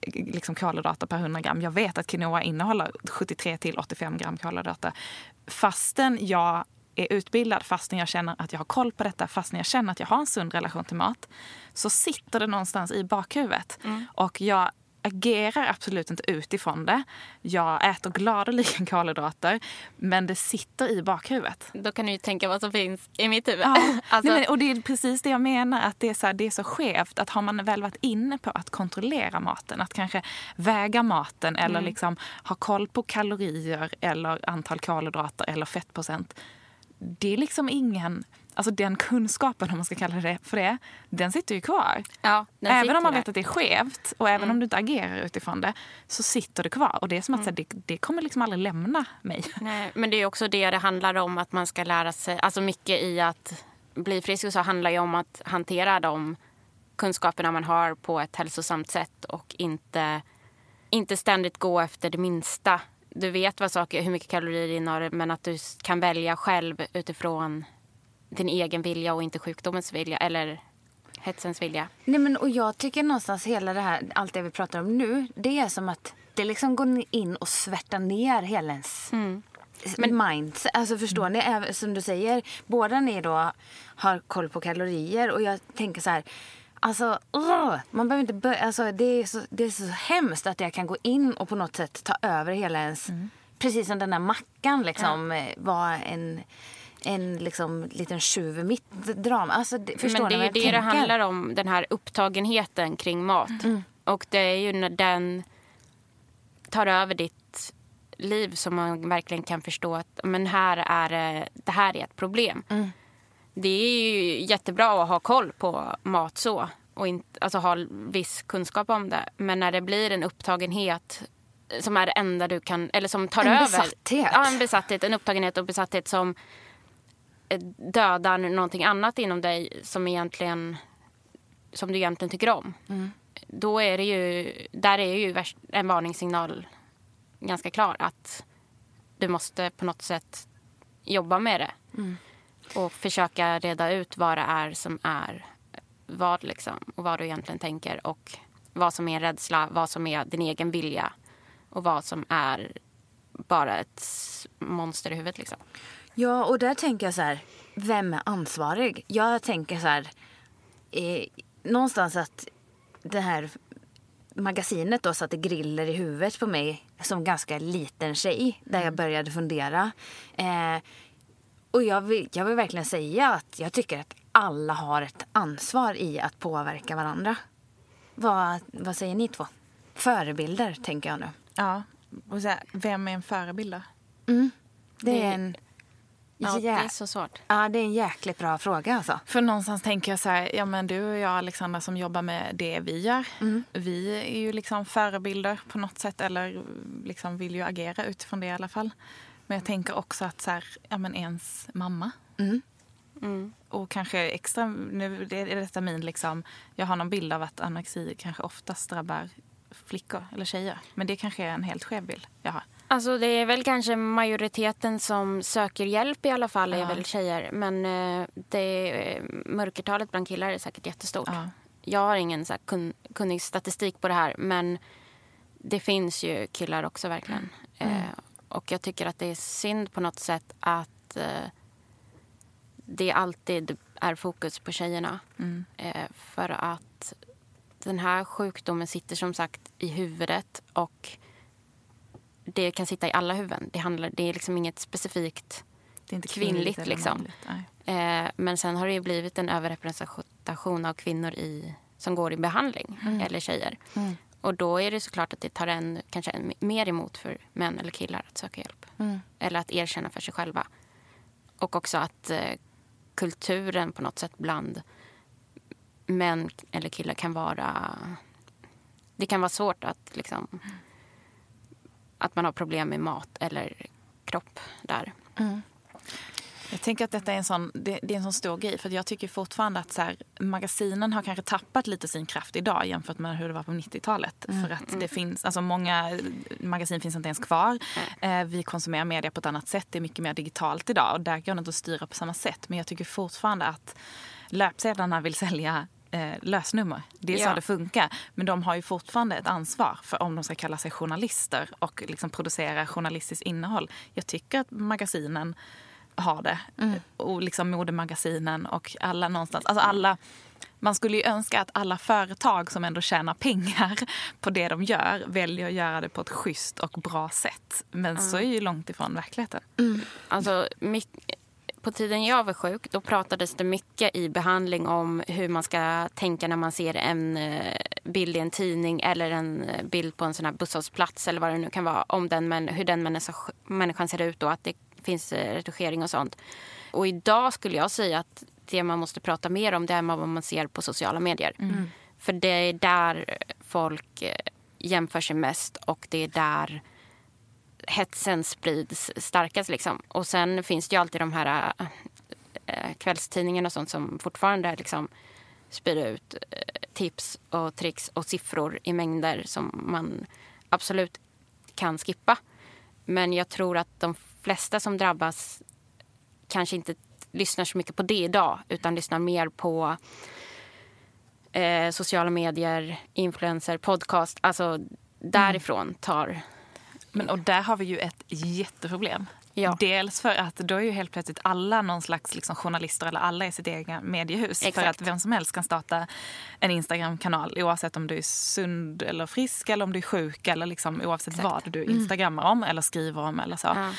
eh, liksom kolhydrater per 100 gram. Jag vet att quinoa innehåller 73 till 85 gram kolhydrater. Fastän jag är utbildad, fastän jag känner att jag har koll på detta, fastän jag känner att jag har en sund relation till mat, så sitter det någonstans i bakhuvudet. Och jag agerar absolut inte utifrån det. Jag äter gladeligen kolhydrater, men det sitter i bakhuvudet. Då kan du ju tänka vad som finns i mitt huvud. Ja, alltså, nej, men, och det är precis det jag menar. Att det, är så här, det är så skevt. Att har man väl varit inne på att kontrollera maten, att kanske väga maten eller liksom ha koll på kalorier eller antal kolhydrater eller fettprocent. Det är liksom ingen... Alltså den kunskapen, om man ska kalla det för det, den sitter ju kvar. ja, Även om man vet att det är skevt och även om du inte agerar utifrån det så sitter det kvar. Och det är som att här, det, det kommer liksom aldrig lämna mig. Nej, men det är också det det handlar om, att man ska lära sig. Alltså mycket i att bli frisk så handlar ju om att hantera de kunskaperna man har på ett hälsosamt sätt och inte, inte ständigt gå efter det minsta. Du vet vad saker, hur mycket kalorier det innehåller men att du kan välja själv utifrån din egen vilja och inte sjukdomens vilja eller hetsens vilja. Nej, men, och jag tycker någonstans hela det här, allt det vi pratar om nu, det är som att det liksom går in och svärtar ner hela ens mindset. Alltså förstår ni? Som du säger, båda ni då har koll på kalorier och jag tänker så här, Alltså, ugh, man behöver inte börja, alltså, det, är så, det är så hemskt att jag kan gå in och på något sätt ta över hela ens... Precis som den där mackan liksom eh, var en, en liksom, liten tjuv i mitt drama. Alltså, det, förstår Men det är ju det det handlar om, den här upptagenheten kring mat. Och det är ju när den tar över ditt liv som man verkligen kan förstå att men här är det, det här är ett problem. Det är ju jättebra att ha koll på mat så och inte, alltså ha viss kunskap om det. Men när det blir en upptagenhet som är det enda du kan, eller som tar En över. besatthet. Ja, en besatthet, en upptagenhet och besatthet som eh, dödar någonting annat inom dig som egentligen som du egentligen tycker om. Då är det ju, där är ju en varningssignal ganska klar att du måste på något sätt jobba med det. Och försöka reda ut vad det är som är vad liksom och vad du egentligen tänker och vad som är rädsla, vad som är din egen vilja och vad som är bara ett monster i huvudet. Liksom. Ja, och där tänker jag så här, vem är ansvarig? Jag tänker så här, eh, någonstans att det här magasinet då satte griller i huvudet på mig som ganska liten tjej, där jag började fundera. Eh, och jag vill, jag vill verkligen säga att jag tycker att alla har ett ansvar i att påverka varandra. Vad, vad säger ni två? Förebilder, tänker jag nu. Ja. Och så här, vem är en förebild då? Det är en... Ja, det är så svårt. Ja, det är en jäkligt bra fråga alltså. För någonstans tänker jag så här, ja men du och jag Alexandra som jobbar med det vi gör. Vi är ju liksom förebilder på något sätt eller liksom vill ju agera utifrån det i alla fall. Men jag tänker också att så här, ja men ens mamma. Och kanske extra, nu är detta min liksom, jag har någon bild av att anorexi kanske oftast drabbar flickor eller tjejer. Men det kanske är en helt skev bild jag har. Alltså det är väl kanske majoriteten som söker hjälp i alla fall är Ja. väl tjejer. Men eh, det, eh, mörkertalet bland killar är säkert jättestort. Ja. Jag har ingen så här kun, kunnig statistik på det här men det finns ju killar också verkligen. Mm. Eh, och jag tycker att det är synd på något sätt att eh, det alltid är fokus på tjejerna. Mm. Eh, för att den här sjukdomen sitter som sagt i huvudet och det kan sitta i alla huvuden. Det, handlar, det är liksom inget specifikt Det är inte Kvinnligt, eller liksom. Eh, men sen har det ju blivit en överrepresentation av kvinnor i, som går i behandling, eller tjejer. Och då är det såklart att det tar en, kanske en, mer emot för män eller killar att söka hjälp. Eller att erkänna för sig själva. Och också att eh, kulturen på något sätt bland män eller killar kan vara... Det kan vara svårt att liksom... Att man har problem med mat eller kropp där. Jag tänker att detta är en sån, det, det är en sån stor grej. För jag tycker fortfarande att så här, magasinen har kanske tappat lite sin kraft idag jämfört med hur det var på 90-talet. För att det finns, alltså många magasin finns inte ens kvar. Eh, vi konsumerar media på ett annat sätt. Det är mycket mer digitalt idag och där går det inte att styra på samma sätt. Men jag tycker fortfarande att löpsedlarna vill sälja eh, lösnummer. Det är så Ja. det funkar. Men de har ju fortfarande ett ansvar för om de ska kalla sig journalister och liksom producera journalistiskt innehåll. Jag tycker att magasinen har det. Och liksom modemagasinen och alla någonstans. Alltså alla, man skulle ju önska att alla företag som ändå tjänar pengar på det de gör väljer att göra det på ett schysst och bra sätt. Men så är ju långt ifrån verkligheten. Alltså, mycket, på tiden jag var sjuk då pratades det mycket i behandling om hur man ska tänka när man ser en eh, bild i en tidning eller en eh, bild på en sån här busshållplats eller vad det nu kan vara. Om den, men, hur den människa, människan ser ut och att det finns eh, retuschering och sånt. Och idag skulle jag säga att det man måste prata mer om det är vad man ser på sociala medier. För det är där folk eh, jämför sig mest och det är där hetsen sprids starkast. Liksom. Och sen finns det ju alltid de här äh, kvällstidningarna och sånt som fortfarande liksom spyr ut äh, tips och tricks och siffror i mängder som man absolut kan skippa. Men jag tror att de flesta som drabbas kanske inte lyssnar så mycket på det idag utan lyssnar mer på eh, sociala medier, influencer, podcast. Alltså därifrån tar Men, och där har vi ju ett jätteproblem. Ja. Dels för att då är ju helt plötsligt alla någon slags liksom journalister eller alla i sitt egna mediehus. För Exakt. att vem som helst kan starta en Instagram-kanal oavsett om du är sund eller frisk eller om du är sjuk eller liksom, oavsett vad du instagrammar om eller skriver om eller så. Ja.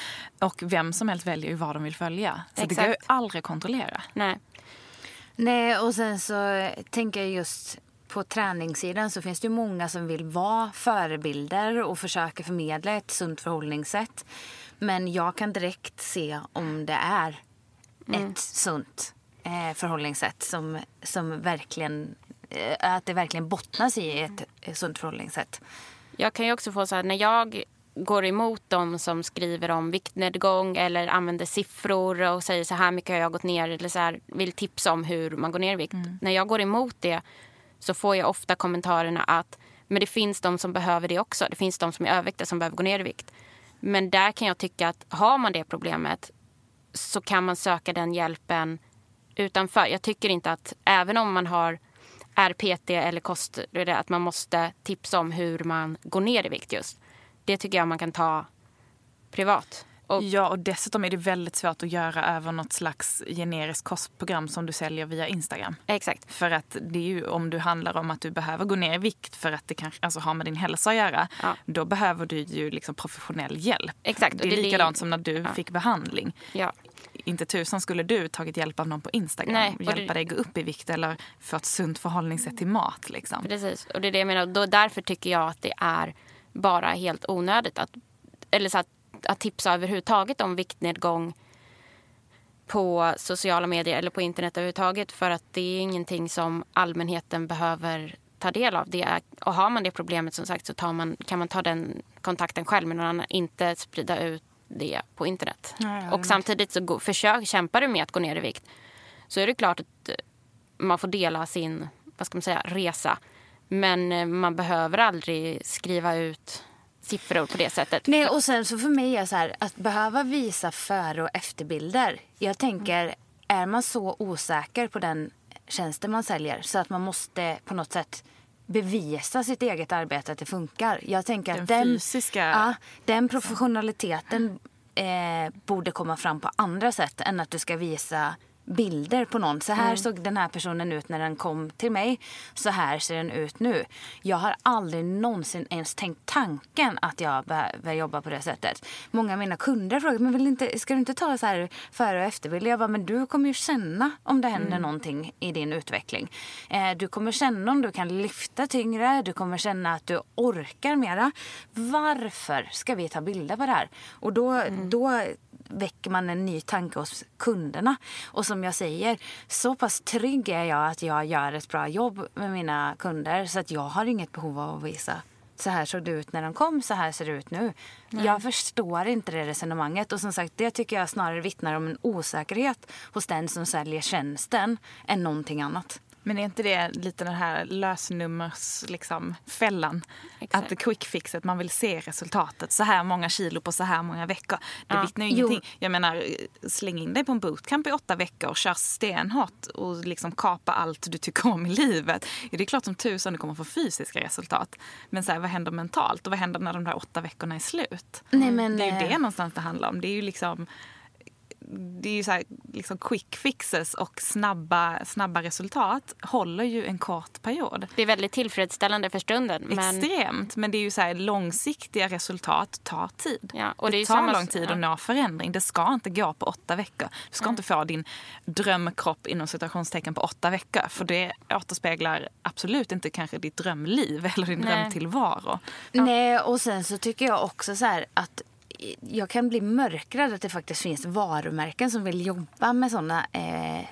Och vem som helst väljer ju vad de vill följa. Så det Exakt. går ju aldrig att kontrollera. Nej. Nej, och sen så tänker jag just på träningssidan så finns det ju många som vill vara förebilder och försöka förmedla ett sunt förhållningssätt. Men jag kan direkt se om det är ett sunt eh, förhållningssätt som, som verkligen, eh, att det verkligen bottnas i ett eh, sunt förhållningssätt. Jag kan ju också få så här, när jag går emot dem som skriver om viktnedgång eller använder siffror och säger så här mycket har jag gått ner eller så här, vill tipsa om hur man går ner i vikt. När jag går emot det så får jag ofta kommentarerna att men det finns de som behöver det också. Det finns de som är överviktiga som behöver gå ner i vikt. Men där kan jag tycka att har man det problemet så kan man söka den hjälpen utanför. Jag tycker inte att även om man har RPT eller kost, att man måste tipsa om hur man går ner i vikt just. Det tycker jag man kan ta privat. Och, Ja, och dessutom är det väldigt svårt att göra över något slags generiskt kostprogram som du säljer via Instagram. Exakt. För att det är ju om du handlar om att du behöver gå ner i vikt för att det kanske alltså, har med din hälsa att göra. Ja. Då behöver du ju liksom professionell hjälp. Exakt, Det är det- likadant som när du ja. fick behandling. Ja. Inte tusan skulle du tagit hjälp av någon på Instagram. Nej, och hjälpa det- dig gå upp i vikt eller få ett sunt förhållningssätt till mat. Liksom. Precis, och det är det jag menar. Då, därför tycker jag att det är bara helt onödigt att, eller så att, att tipsa överhuvudtaget om viktnedgång på sociala medier eller på internet överhuvudtaget. För att det är ingenting som allmänheten behöver ta del av. Det är, och har man det problemet som sagt så man, kan man ta den kontakten själv med någon annan. Inte sprida ut det på internet. Jag håller och samtidigt så gå, försök, kämpar du med att gå ner i vikt så är det klart att eh, man får dela sin vad ska man säga, resa. Men eh, man behöver aldrig skriva ut siffror på det sättet. Nej, och sen så för mig är så här, att behöva visa före och efterbilder. Jag tänker, är man så osäker på den tjänsten man säljer så att man måste på något sätt bevisa sitt eget arbete att det funkar. Jag tänker Den att den, fysiska- ja, den professionaliteten eh, borde komma fram på andra sätt än att du ska visa bilder på någon. Så här såg den här personen ut när den kom till mig. Så här ser den ut nu. Jag har aldrig någonsin ens tänkt tanken att jag behöver jobba på det sättet. Många av mina kunder frågar, men vill inte, ska du inte ta så här före och efterbilder? Jag bara, men du kommer ju känna om det händer någonting i din utveckling. Eh, du kommer känna om du kan lyfta tyngre, du kommer känna att du orkar mera. Varför ska vi ta bilder på det här? Och då, då väcker man en ny tanke hos kunderna. Och som jag säger, så pass trygg är jag att jag gör ett bra jobb med mina kunder så att jag har inget behov av att visa så här såg det ut när de kom, så här ser det ut nu. Jag förstår inte det resonemanget. Och som sagt, det tycker jag snarare vittnar om en osäkerhet hos den som säljer tjänsten än någonting annat. Men är inte det lite den här lösnummers liksom, fällan? Exakt. Att det quick fixet, man vill se resultatet. Så här många kilo på så här många veckor. Det Ja. vittnar ju Jo. ingenting. Jag menar, släng in dig på en bootcamp i åtta veckor, kör stenhårt och liksom kapa allt du tycker om i livet. Det är klart som tusan du kommer få fysiska resultat. Men så här, vad händer mentalt? Och vad händer när de där åtta veckorna är slut? Nej, men, det är ju eh, det någonstans det handlar om. Det är ju liksom det är ju så här, liksom quick fixes och snabba, snabba resultat håller ju en kort period. Det är väldigt tillfredsställande för stunden. Men, Extremt. Men det är ju så här, långsiktiga resultat tar tid. Ja, och det är ju tar samma- lång tid ja. att nå förändring. Det ska inte gå på åtta veckor. Du ska inte få din drömkropp inom citationstecken på åtta veckor. För det återspeglar absolut inte kanske ditt drömliv eller din Nej. drömtillvaro. Nej, och sen så tycker jag också så här att jag kan bli mörkrädd att det faktiskt finns varumärken som vill jobba med såna eh,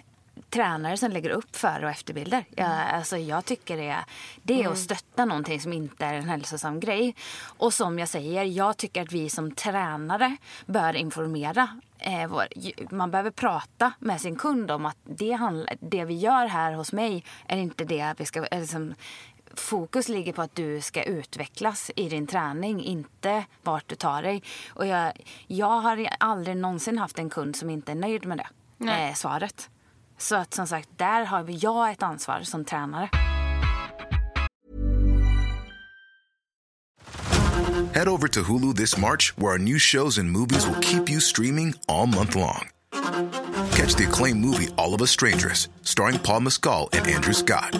tränare som lägger upp före och efterbilder. Jag, alltså, jag tycker det, det är att stötta någonting som inte är en hälsosam grej. Och som jag säger, jag tycker att vi som tränare bör informera eh, man behöver prata med sin kund om att det, handlar, det vi gör här hos mig är inte det vi ska... Eller som, fokus ligger på att du ska utvecklas i din träning, inte vart du tar dig. Och jag, jag har aldrig någonsin haft en kund som inte är nöjd med det Nej. eh, svaret. Så att som sagt, där har jag ett ansvar som tränare. Head over to Hulu this March, where our new shows and movies will keep you streaming all month long. Catch the acclaimed movie All of Us Strangers, starring Paul Mescal and Andrew Scott.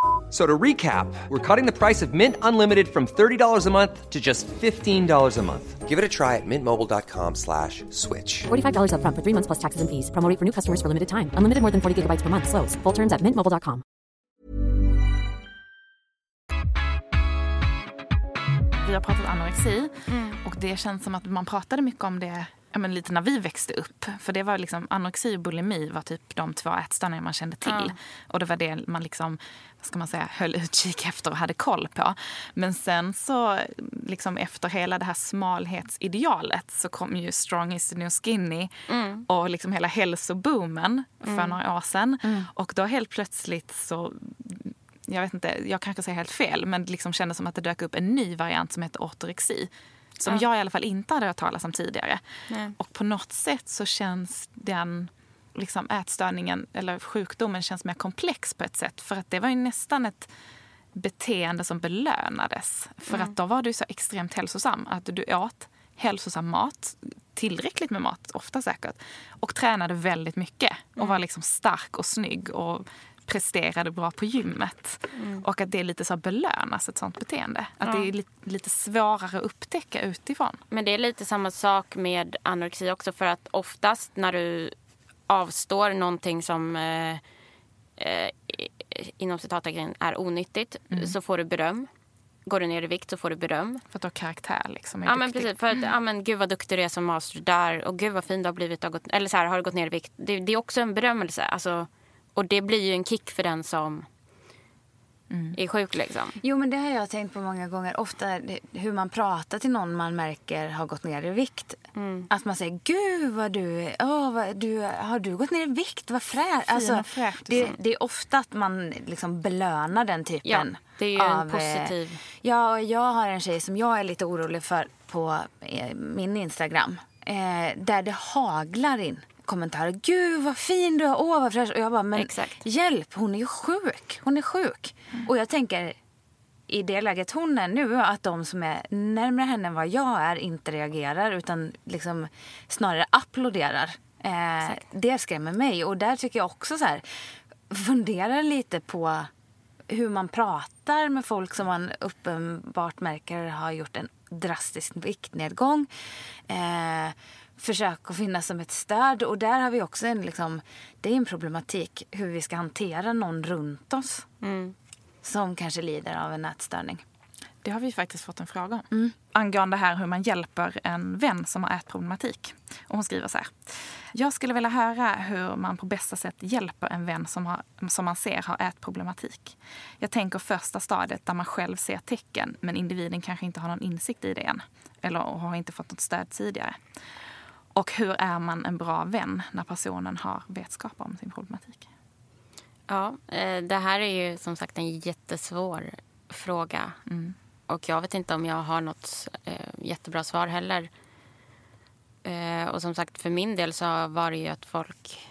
F- So to recap, we're cutting the price of Mint Unlimited from $30 a month to just $15 a month. Give it a try at mintmobile.com slash switch. $45 upfront for three months plus taxes and fees. Promo rate for new customers for limited time. Unlimited more than 40 gigabytes per month. Slows. Full terms at mintmobile.com. Vi har pratat anorexi Mm. och det känns som att man pratade mycket om det ja, men lite när vi växte upp. För det var liksom anorexi och bulimi var typ de två ätstörningar man kände till. Ja. Och det var det man liksom, vad ska man säga, höll utkik efter och hade koll på. Men sen så, liksom efter hela det här smalhetsidealet så kom ju Strong is the new skinny och liksom hela hälsoboomen för några år sedan. Och då helt plötsligt så jag vet inte, jag kanske säger helt fel, men det liksom kändes som att det dök upp en ny variant som heter ortorexi. Som jag i alla fall inte hade hört talas om tidigare. Nej. Och på något sätt så känns den liksom ätstörningen eller sjukdomen känns mer komplex på ett sätt. För att det var ju nästan ett beteende som belönades. För att då var du så extremt hälsosam. Att du åt hälsosam mat, tillräckligt med mat, ofta säkert. Och tränade väldigt mycket. Och var liksom stark och snygg och presterade bra på gymmet. Och att det är lite så belönas, ett sånt beteende. Att det är lite, lite svårare att upptäcka utifrån. Men det är lite samma sak med anorexi också för att oftast när du avstår någonting som eh, eh, inom citattecken är onyttigt så får du beröm. Går du ner i vikt så får du beröm. För att du har karaktär liksom. Ja men precis. För att, ja men gud vad duktig du är som master där och gud vad fin du har blivit. du har Gått, eller så här, har du gått ner i vikt? Det, det är också en berömmelse. Alltså, och det blir ju en kick för den som är sjuk liksom. Jo, men det har jag tänkt på många gånger. Ofta hur man pratar till någon man märker har gått ner i vikt. Att man säger, gud vad du, åh, vad, du har du gått ner i vikt? Vad fräsch. Alltså, och fräsch, det, liksom. det är ofta att man liksom belönar den typen. Ja, det är ju en av, eh, positiv- Ja, jag har en tjej som jag är lite orolig för på eh, min Instagram. Eh, där det haglar in kommentarer. Gud vad fin du är, åh vad fräsch. Och jag bara, men Exakt. hjälp, hon är ju sjuk. Hon är sjuk. Och jag tänker, i det läget hon är nu, att de som är närmare henne än vad jag är inte reagerar utan liksom snarare applåderar. Eh, det skrämmer mig. Och där tycker jag också så här, fundera lite på hur man pratar med folk som man uppenbart märker har gjort en drastisk viktnedgång. Eh, försök att finnas som ett stöd. Och där har vi också en, liksom, det är en problematik hur vi ska hantera någon runt oss som kanske lider av en ätstörning. Det har vi faktiskt fått en fråga om. Angående här hur man hjälper en vän som har ätproblematik. Och hon skriver så här. Jag skulle vilja höra hur man på bästa sätt hjälper en vän som, har, som man ser har ätproblematik. Jag tänker första stadiet där man själv ser tecken men individen kanske inte har någon insikt i det än. Eller har inte fått något stöd tidigare. Och hur är man en bra vän när personen har vetskap om sin problematik? Ja, eh, det här är ju som sagt en jättesvår fråga. Och jag vet inte om jag har något eh, jättebra svar heller. Eh, och som sagt, för min del så var det ju att folk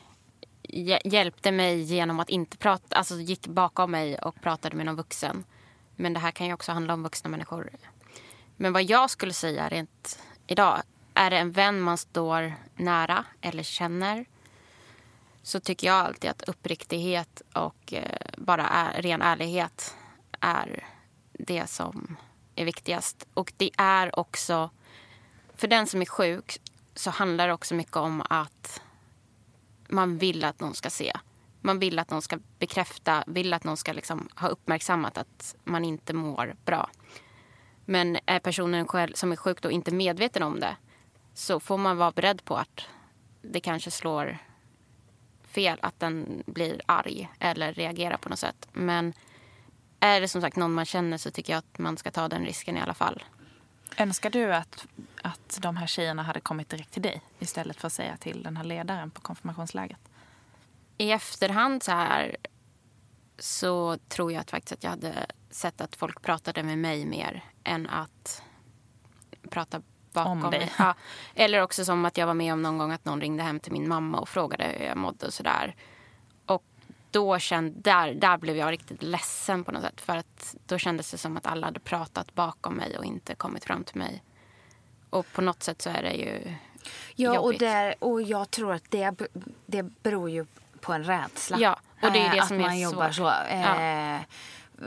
hj- hjälpte mig genom att inte prata, alltså gick bakom mig och pratade med någon vuxen. Men det här kan ju också handla om vuxna människor. Men vad jag skulle säga rent idag, är det en vän man står nära eller känner så tycker jag alltid att uppriktighet och eh, bara är, ren ärlighet är det som är viktigast. Och det är också, för den som är sjuk så handlar det också mycket om att man vill att någon ska se. Man vill att någon ska bekräfta, vill att någon ska liksom ha uppmärksammat att man inte mår bra. Men är personen själv som är sjuk då inte medveten om det så får man vara beredd på att det kanske slår fel, att den blir arg eller reagerar på något sätt. Men är det som sagt någon man känner så tycker jag att man ska ta den risken i alla fall. Önskar du att, att de här tjejerna hade kommit direkt till dig istället för att säga till den här ledaren på konfirmationsläget? I efterhand så här så tror jag att faktiskt att jag hade sett att folk pratade med mig mer än att prata bakom Om dig. mig. Ja. Eller också som att jag var med om någon gång att någon ringde hem till min mamma och frågade hur jag mådde och sådär. Och då kände, där, där blev jag riktigt ledsen på något sätt. För att då kändes det som att alla hade pratat bakom mig och inte kommit fram till mig. Och på något sätt så är det ju Ja, och, jobbigt. där, och jag tror att det, det beror ju på en rädsla. Ja, och det är det Eh, som att är man jobbar svårt. så. Eh,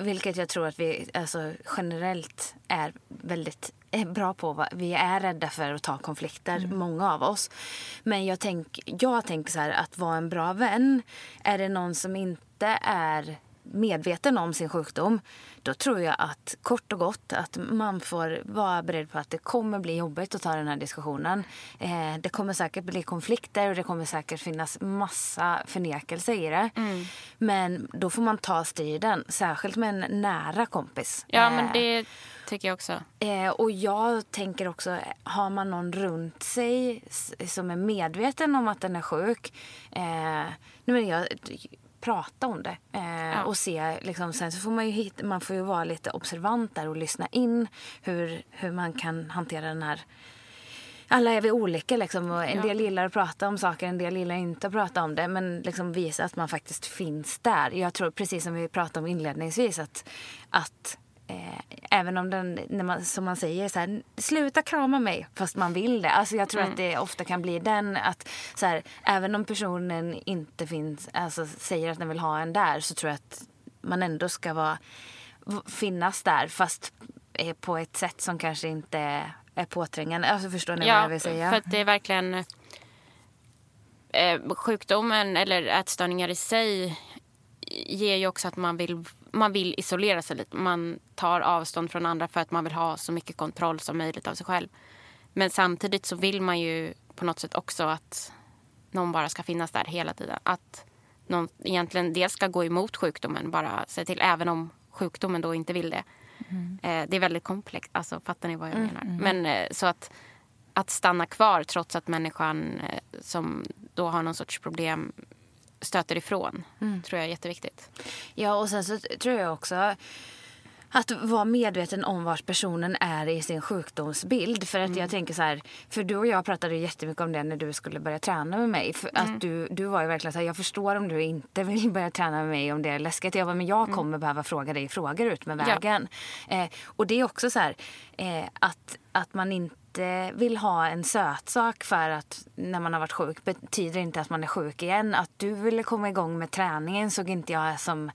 Vilket jag tror att vi alltså, generellt är väldigt är bra på. Vi är rädda för att ta konflikter, Mm. många av oss. Men jag, tänk, jag tänker så här, att vara en bra vän, är det någon som inte är medveten om sin sjukdom, då tror jag att kort och gott att man får vara beredd på att det kommer bli jobbigt att ta den här diskussionen. Eh, det kommer säkert bli konflikter och det kommer säkert finnas massa förnekelse i det. Mm. Men då får man ta striden, särskilt med en nära kompis. Ja, Eh, men det tycker jag också. Eh, och jag tänker också, har man någon runt sig som är medveten om att den är sjuk. Eh, nej men jag, prata om det. Eh, Och se, liksom, sen så får man ju hit, man får ju vara lite observant där och lyssna in hur, hur man kan hantera den här alla är vi olika liksom. Och en del gillar att prata om saker, en del gillar inte att prata om det. Men liksom visa att man faktiskt finns där. Jag tror precis som vi pratade om inledningsvis att, att även om den, när man, som man säger så här, sluta krama mig fast man vill det. Alltså jag tror att det ofta kan bli den att så här, även om personen inte finns, alltså säger att den vill ha en där så tror jag att man ändå ska vara, finnas där fast eh, på ett sätt som kanske inte är påträngande. Alltså förstår ni vad jag vill säga? för att det är verkligen... Eh, sjukdomen eller ätstörningar i sig ger ju också att man vill, man vill isolera sig lite. Man tar avstånd från andra för att man vill ha så mycket kontroll som möjligt av sig själv. Men samtidigt så vill man ju på något sätt också att någon bara ska finnas där hela tiden. Att någon egentligen dels ska gå emot sjukdomen, bara se till, även om sjukdomen då inte vill det. Eh, det är väldigt komplext, alltså fattar ni vad jag menar? Men eh, så att, att stanna kvar trots att människan eh, som då har någon sorts problem stöter ifrån, tror jag är jätteviktigt. Ja, och sen så tror jag också att vara medveten om var personen är i sin sjukdomsbild. För att jag tänker så här, för du och jag pratade jättemycket om det när du skulle börja träna med mig. För att du, du var ju verkligen så här, jag förstår om du inte vill börja träna med mig om det är läskigt. Jag bara, men jag kommer behöva fråga dig frågor ut med Ja. vägen. Eh, och det är också så här, eh, att, att man inte vill ha en sötsak för att när man har varit sjuk betyder inte att man är sjuk igen. Att du ville komma igång med träningen såg inte jag som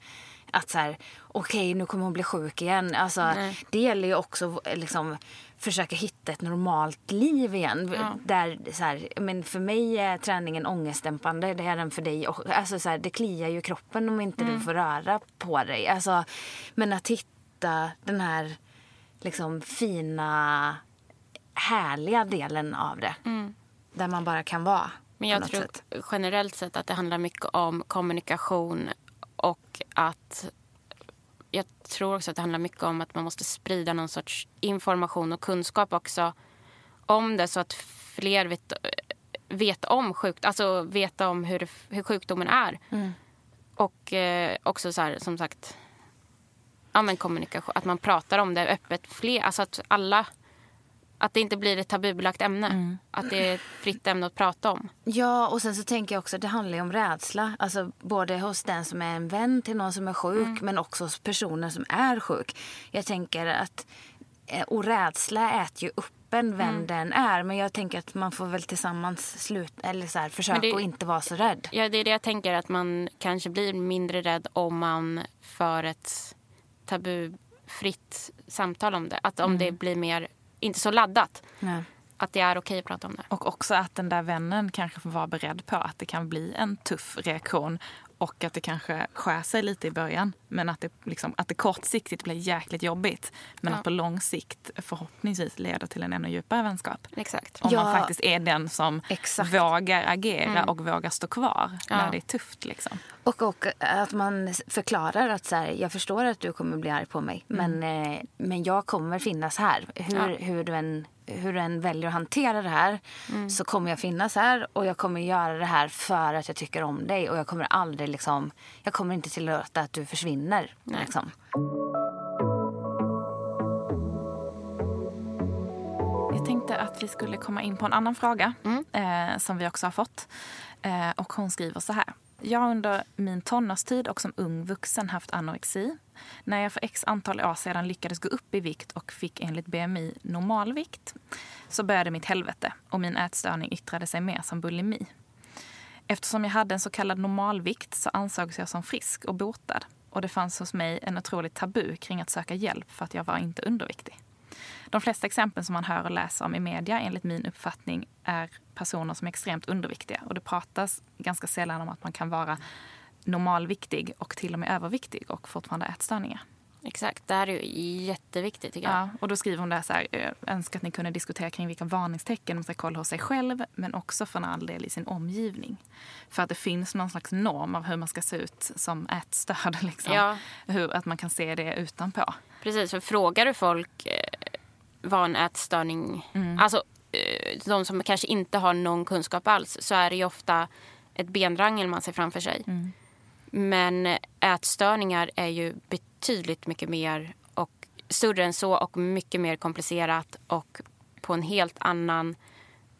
att så här, okej nu kommer hon bli sjuk igen. Alltså, det gäller ju också liksom försöka hitta ett normalt liv igen. Där, så här, men för mig är träningen ångestdämpande, det är den för dig. Alltså, så här, det kliar ju kroppen om inte du får röra på dig. Alltså, men att hitta den här liksom fina, härliga delen av det. Där man bara kan vara. Men jag tror sätt. generellt sett att det handlar mycket om kommunikation och att jag tror också att det handlar mycket om att man måste sprida någon sorts information och kunskap också om det så att fler vet, vet om sjukt, alltså veta om hur, hur sjukdomen är. Och eh, också så här, som sagt, ja, men kommunikation, att man pratar om det öppet. Fler, alltså att alla, att det inte blir ett tabubelagt ämne. Att det är ett fritt ämne att prata om. Ja, och sen så tänker jag också att det handlar ju om rädsla. Alltså både hos den som är en vän till någon som är sjuk, men också hos personen som är sjuk. Jag tänker att, eh, och rädsla äter ju upp en vem den är. Men jag tänker att man får väl tillsammans slut, eller så här, försöka det- att inte vara så rädd. Ja, det är det jag tänker, att man kanske blir mindre rädd om man för ett tabufritt samtal om det. Att om det blir mer, inte så laddat, Ja. att det är okej att prata om det. Och också att den där vännen kanske får vara beredd på att det kan bli en tuff reaktion och att det kanske skär sig lite i början. Men att det, liksom, att det kortsiktigt blir jäkligt jobbigt. Men Ja. att på lång sikt förhoppningsvis leder till en ännu djupare vänskap. Exakt. Om Ja. man faktiskt är den som Exakt. vågar agera och vågar stå kvar när Ja. det är tufft. Liksom. Och, och att man förklarar att så här, jag förstår att du kommer bli arg på mig. Men, eh, men jag kommer finnas här. Hur, Ja. hur, du än, hur du än väljer att hantera det här så kommer jag finnas här. Och jag kommer göra det här för att jag tycker om dig. Och jag kommer aldrig liksom, jag kommer inte tillåta att du försvinner. Liksom. Jag tänkte att vi skulle komma in på en annan fråga eh, som vi också har fått. Eh, och hon skriver så här. Jag har under min tonårstid och som ung vuxen haft anorexi. När jag för x antal år sedan lyckades gå upp i vikt och fick enligt BMI normalvikt så började mitt helvete och min ätstörning yttrade sig mer som bulimi. Eftersom jag hade en så kallad normalvikt så ansågs jag som frisk och botad. Och det fanns hos mig en otroligt tabu kring att söka hjälp för att jag var inte underviktig. De flesta exempel som man hör och läser om i media enligt min uppfattning är personer som är extremt underviktiga. Och det pratas ganska sällan om att man kan vara normalviktig och till och med överviktig och fortfarande ätstörningar. Exakt, det här är ju jätteviktigt tycker jag. Ja, och då skriver hon där så här, eh, önskar att ni kunde diskutera kring vilka varningstecken man ska kolla hos sig själv men också för all del i sin omgivning. För att det finns någon slags norm av hur man ska se ut som ätstörd. Liksom. Ja. Hur, att man kan se det utanpå. Precis, för frågar du folk eh, vad en ätstörning... Alltså eh, de som kanske inte har någon kunskap alls så är det ju ofta ett benrangel man ser framför sig. Men ätstörningar är ju betydligt mycket mer och större än så och mycket mer komplicerat och på en helt annan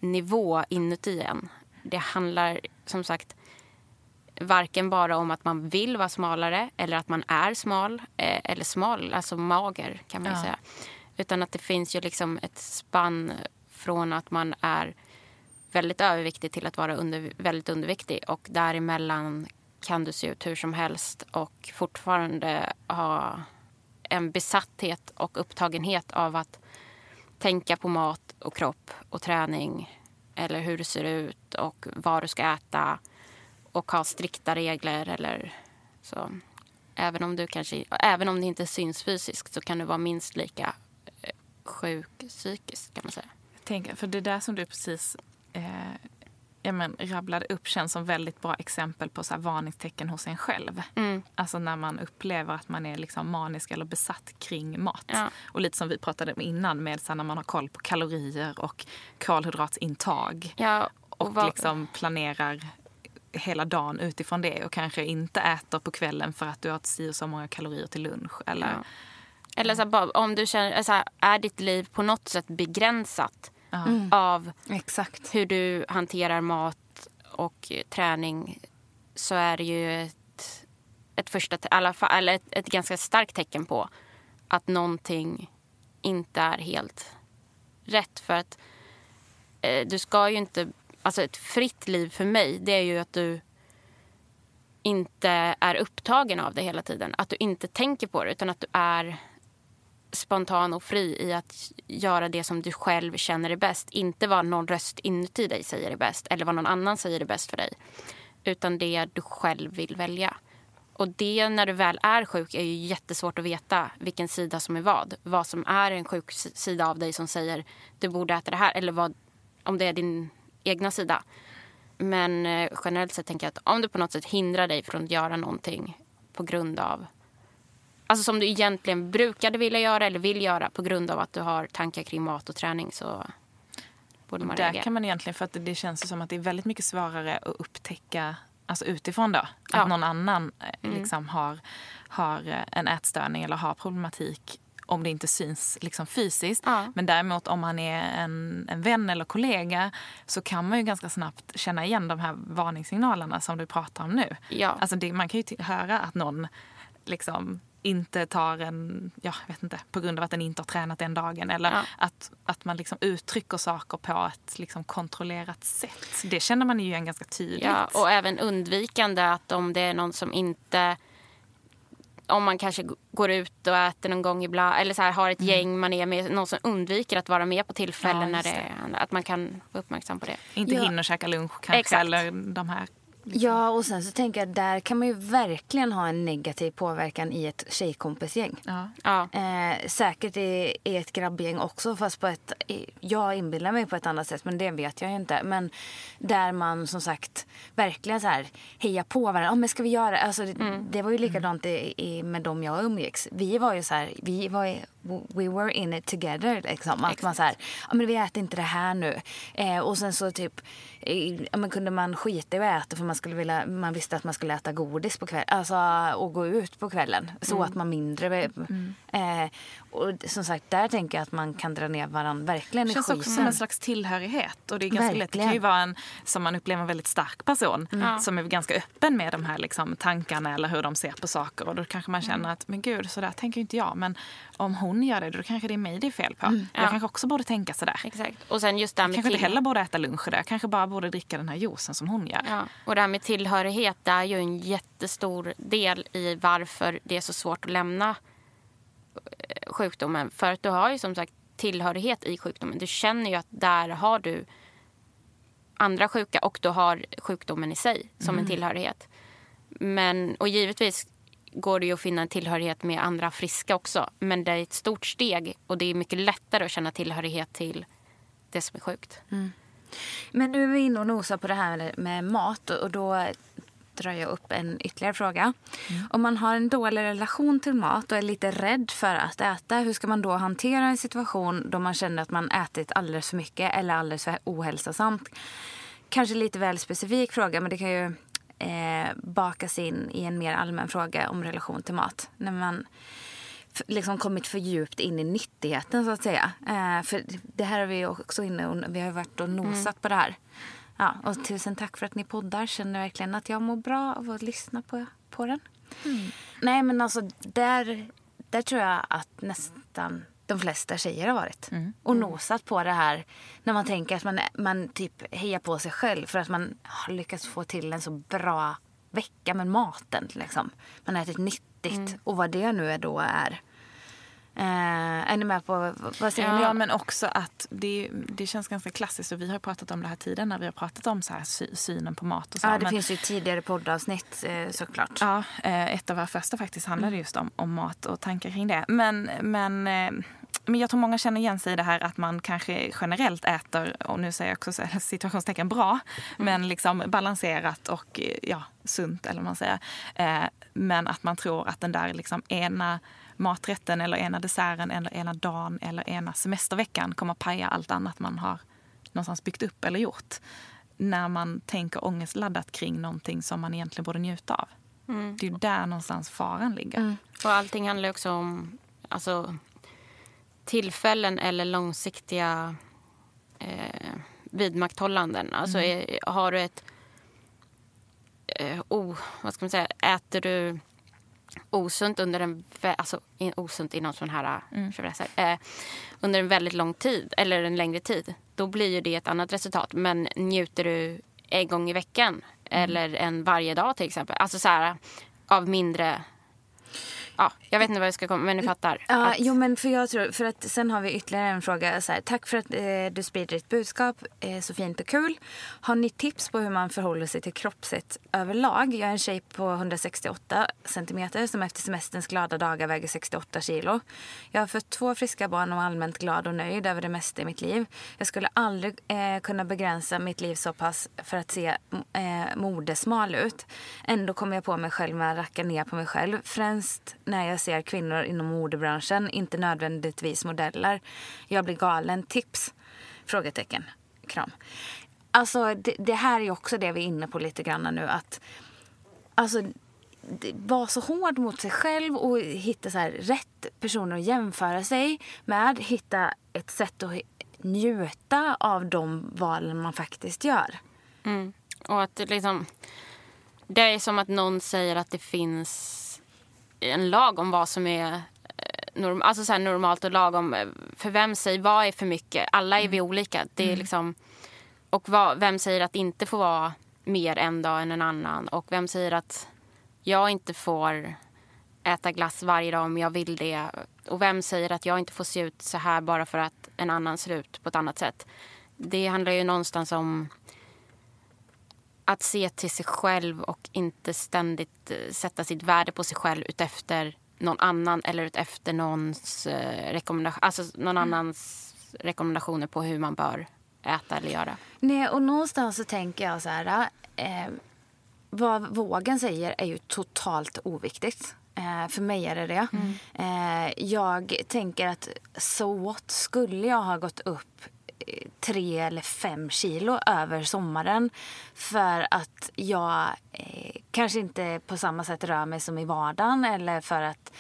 nivå inuti en. Det handlar som sagt varken bara om att man vill vara smalare eller att man är smal eh, eller smal, alltså mager kan man Ja. säga. Utan att det finns ju liksom ett spann från att man är väldigt överviktig till att vara under, väldigt underviktig och däremellan kan du se ut hur som helst och fortfarande ha en besatthet och upptagenhet av att tänka på mat och kropp och träning eller hur du ser ut och vad du ska äta och ha strikta regler eller så. Även om, du kanske, även om det inte syns fysiskt så kan du vara minst lika sjuk psykiskt kan man säga. Jag tänker, för det där som du precis eh, ja, men, rabblade upp känns som väldigt bra exempel på så här, varningstecken hos en själv. Mm. Alltså när man upplever att man är liksom manisk eller besatt kring mat. Ja. Och lite som vi pratade om innan med så när man har koll på kalorier och kolhydratsintag. Ja, Och vad- liksom planerar hela dagen utifrån det och kanske inte äter på kvällen för att du har si och så många kalorier till lunch. Eller, Ja. Eller så här, om du känner, så här, är ditt liv på något sätt begränsat av Exakt. hur du hanterar mat och eh, träning så är det ju ett, ett första, alla fall, eller ett, ett ganska starkt tecken på att någonting inte är helt rätt. För att eh, du ska ju inte... Alltså ett fritt liv för mig, det är ju att du inte är upptagen av det hela tiden. Att du inte tänker på det, utan att du är spontan och fri i att göra det som du själv känner är bäst. Inte vad någon röst inuti dig säger är bäst eller vad någon annan säger är bäst för dig. Utan det du själv vill välja. Och det när du väl är sjuk är ju jättesvårt att veta vilken sida som är vad. Vad som är en sjuk sida av dig som säger du borde äta det här eller vad, om det är din egna sida. Men eh, generellt sett tänker jag att om du på något sätt hindrar dig från att göra någonting på grund av Alltså som du egentligen brukade vilja göra eller vill göra på grund av att du har tankar kring mat och träning så borde man där reagera. kan man egentligen, för att det känns som att det är väldigt mycket svårare att upptäcka alltså utifrån då. Att Ja. Mm. någon annan eh, liksom har, har eh, en ätstörning eller har problematik om det inte syns liksom fysiskt. Ja. Men däremot om man är en, en vän eller kollega så kan man ju ganska snabbt känna igen de här varningssignalerna som du pratar om nu. Ja. Alltså det, man kan ju höra att någon liksom inte tar en, ja, jag vet inte, på grund av att den inte har tränat den dagen. Eller Ja. att, att man liksom uttrycker saker på ett liksom kontrollerat sätt. Det känner man ju igen ganska tydligt. Ja, och även undvikande att om det är någon som inte om man kanske går ut och äter någon gång ibland eller så här, har ett gäng man är med, någon som undviker att vara med på tillfällen Mm. Ja, när just det, att man kan vara uppmärksam på det. Inte Ja. hinner käka lunch kanske. Exakt. Eller de här. Ja, och sen så tänker jag där kan man ju verkligen ha en negativ påverkan i ett tjejkompisgäng. Ja. Ja, Eh, säkert i, i ett grabbgäng också, fast på ett... Jag inbillar mig på ett annat sätt, men det vet jag ju inte. Men där man som sagt verkligen så här hejar på varandra. Oh, men ska vi göra? Alltså, det, det var ju likadant i, i, med dem jag umgicks. Vi var ju så här, vi var i- we were in it together. Liksom. Att man så här, ja, men vi äter inte det här nu. Eh, och sen så typ, eh, men kunde man skita i att äta för man, skulle vilja, man visste att man skulle äta godis på kvällen. Alltså, och gå ut på kvällen. Så att man mindre... Eh, och som sagt, där tänker jag att man kan dra ner varandra verkligen Det känns skiten. också som en slags tillhörighet. Och det är ganska lätt. Det kan ju vara en, som man upplever, en väldigt stark person. Som är ganska öppen med de här liksom, tankarna eller hur de ser på saker. Och då kanske man känner att, men gud, så där tänker inte jag. Men om hon gör det, då kanske det är mig det är fel på. Jag Ja. kanske också borde tänka sådär. exakt. Och sen just det Jag kanske inte heller borde äta lunch där. Jag kanske bara borde dricka den här juicen som hon gör. Ja, och det här med tillhörighet är ju en jättestor del i varför det är så svårt att lämna eh, sjukdomen. För att du har ju som sagt tillhörighet i sjukdomen. Du känner ju att där har du andra sjuka och du har sjukdomen i sig som en tillhörighet. men, och givetvis går det ju att finna en tillhörighet med andra friska också. Men det är ett stort steg och det är mycket lättare att känna tillhörighet till det som är sjukt. Men nu är vi inne och nosar på det här med mat och då drar jag upp en ytterligare fråga. Om man har en dålig relation till mat och är lite rädd för att äta, hur ska man då hantera en situation då man känner att man ätit alldeles för mycket eller alldeles för ohälsosamt? Kanske lite väl specifik fråga, men det kan ju eh, bakas in i en mer allmän fråga om relation till mat. När man liksom kommit för djupt in i nyttigheten så att säga. Eh, för det här är vi också inne och vi har varit och nosat på det här. Ja, och tusen tack för att ni poddar. Känner verkligen att jag mår bra av att lyssna på, på den. Nej men alltså där, där tror jag att nästan de flesta tjejer har varit. Och nosat på det här när man tänker att man, man typ hejar på sig själv för att man har lyckats få till en så bra vecka med maten. Liksom. Man har ätit nyttigt och vad det nu är då är. Eh, är ni med på vad säger ni? Ja, men också att det, det känns ganska klassiskt och vi har pratat om det här tiden när vi har pratat om så här sy, synen på mat och så. Ja, det men, finns ju tidigare poddavsnitt eh, såklart. Ja, eh, ett av våra första faktiskt handlade just om, om mat och tankar kring det. Men, men, eh, men jag tror många känner igen sig i det här att man kanske generellt äter, och nu säger jag också situationstecken bra, men liksom balanserat och eh, ja, sunt eller vad man säger. Men att man tror att den där liksom ena maträtten eller ena desserten eller ena dagen eller ena semesterveckan kommer att paja allt annat man har någonstans byggt upp eller gjort. När man tänker ångestladdat kring någonting som man egentligen borde njuta av. Det är ju där någonstans faran ligger. Och allting handlar också om alltså, tillfällen eller långsiktiga eh, vidmakthållanden. Alltså, är, har du ett... Eh, o, vad ska man säga? Äter du osunt under en... Alltså, in, osunt inom sån här... Mm. Eh, under en väldigt lång tid, eller en längre tid, då blir ju det ett annat resultat. Men njuter du en gång i veckan eller en varje dag till exempel, alltså så här, av mindre... Ja, jag vet inte vad jag ska komma men ni fattar. Ja, Att- jo, men för jag tror, för att sen har vi ytterligare en fråga. Så här, tack för att eh, du sprider ditt budskap. Eh, så fint och kul. Har ni tips på hur man förhåller sig till kroppssätt överlag? Jag är en tjej på 168 centimeter som efter semesterns glada dagar väger 68 kilo. Jag har fått två friska barn och är allmänt glad och nöjd över det mesta i mitt liv. Jag skulle aldrig eh, kunna begränsa mitt liv så pass för att se eh, modesmal ut. Ändå kommer jag på mig själv med att racka ner på mig själv. Främst när jag ser kvinnor inom modebranschen, inte nödvändigtvis modeller. Jag blir galen. Tips? Frågetecken. Kram. Alltså det, det här är ju också det vi är inne på lite grann nu. Att alltså, vara så hård mot sig själv och hitta så här rätt personer att jämföra sig med. Hitta ett sätt att njuta av de valen man faktiskt gör. Mm. Och att det liksom... Det är som att någon säger att det finns en lag om vad som är eh, norm, alltså så normalt och lagom. Eh, För vem säger vad är för mycket? Alla är vi olika. Det är liksom, och vad, vem säger att det inte får vara mer en dag än en annan? Och vem säger att jag inte får äta glass varje dag om jag vill det? Och vem säger att jag inte får se ut så här bara för att en annan ser ut på ett annat sätt? Det handlar ju någonstans om att se till sig själv och inte ständigt eh, sätta sitt värde på sig själv utefter någon annan eller utefter någons eh, rekommendation, alltså någon annans rekommendationer på hur man bör äta eller göra. Nej, och någonstans så tänker jag så här. Eh, vad vågen säger är ju totalt oviktigt. Eh, för mig är det det. Eh, jag tänker att så what skulle jag ha gått upp tre eller fem kilo över sommaren för att jag eh, kanske inte på samma sätt rör mig som i vardagen eller för att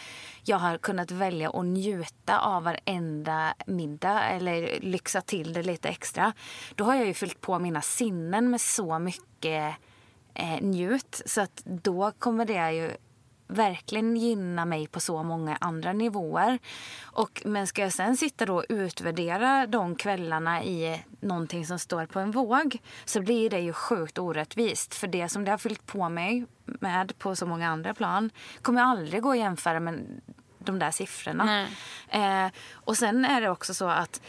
jag har kunnat välja att njuta av varenda middag eller lyxa till det lite extra. Då har jag ju fyllt på mina sinnen med så mycket eh, njut. Så att då kommer det ju verkligen gynna mig på så många andra nivåer. Och, men ska jag sen sitta då och utvärdera de kvällarna i någonting som står på en våg så blir det ju sjukt orättvist. För det som det har fyllt på mig med på så många andra plan kommer jag aldrig gå att jämföra med de där siffrorna. Eh, och sen är det också så att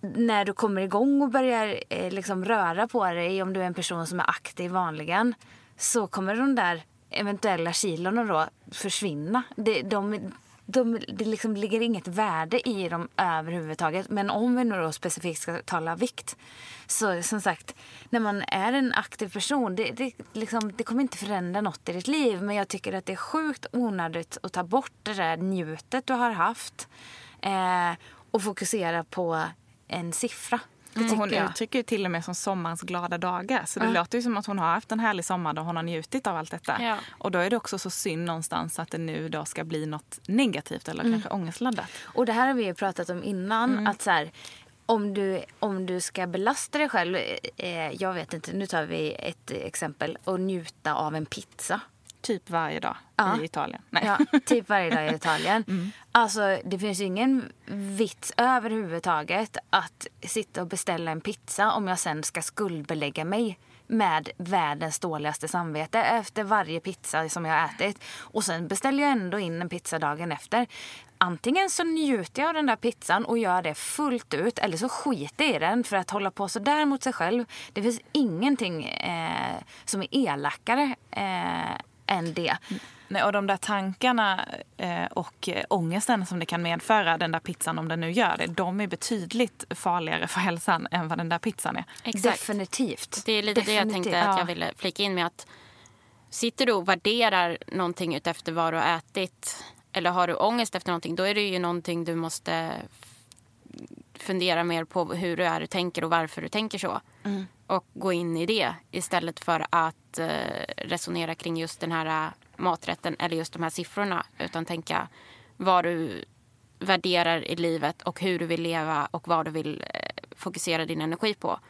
när du kommer igång och börjar eh, liksom röra på dig, om du är en person som är aktiv vanligen, så kommer de där eventuella kilona då försvinna. Det, de, de, det liksom ligger inget värde i dem överhuvudtaget. Men om vi nu då specifikt ska tala vikt så som sagt, när man är en aktiv person, det, det, liksom, det kommer inte förändra något i ditt liv. Men jag tycker att det är sjukt onödigt att ta bort det där njutet du har haft eh, och fokusera på en siffra. Mm. Hon uttrycker ju till och med som sommarens glada dagar. Så det ja. låter ju som att hon har haft en härlig sommar då hon har njutit av allt detta. Ja. Och då är det också så synd någonstans att det nu då ska bli något negativt eller mm. kanske ångestladdat. Och det här har vi ju pratat om innan. Mm. Att så här, om du, om du ska belasta dig själv, eh, jag vet inte, nu tar vi ett exempel, och njuta av en pizza. Typ varje dag ja. i Italien. Nej. Ja, typ varje dag i Italien. Mm. Alltså, det finns ju ingen vits överhuvudtaget att sitta och beställa en pizza om jag sen ska skuldbelägga mig med världens dåligaste samvete efter varje pizza som jag har ätit. Och sen beställer jag ändå in en pizza dagen efter. Antingen så njuter jag av den där pizzan och gör det fullt ut eller så skiter jag i den för att hålla på så där mot sig själv. Det finns ingenting eh, som är elakare eh, än det. Nej, och de där tankarna eh, och ångesten som det kan medföra, den där pizzan om den nu gör det, de är betydligt farligare för hälsan än vad den där pizzan är. Exakt. Definitivt. Det är lite Definitivt. det jag tänkte att jag ville flika in med. att Sitter du och värderar någonting utefter vad du har ätit eller har du ångest efter någonting, då är det ju någonting du måste fundera mer på hur du är och tänker och varför du tänker så. Mm. Och gå in i det istället för att eh, resonera kring just den här eh, maträtten eller just de här siffrorna. Utan tänka vad du värderar i livet och hur du vill leva och vad du vill eh, fokusera din energi på.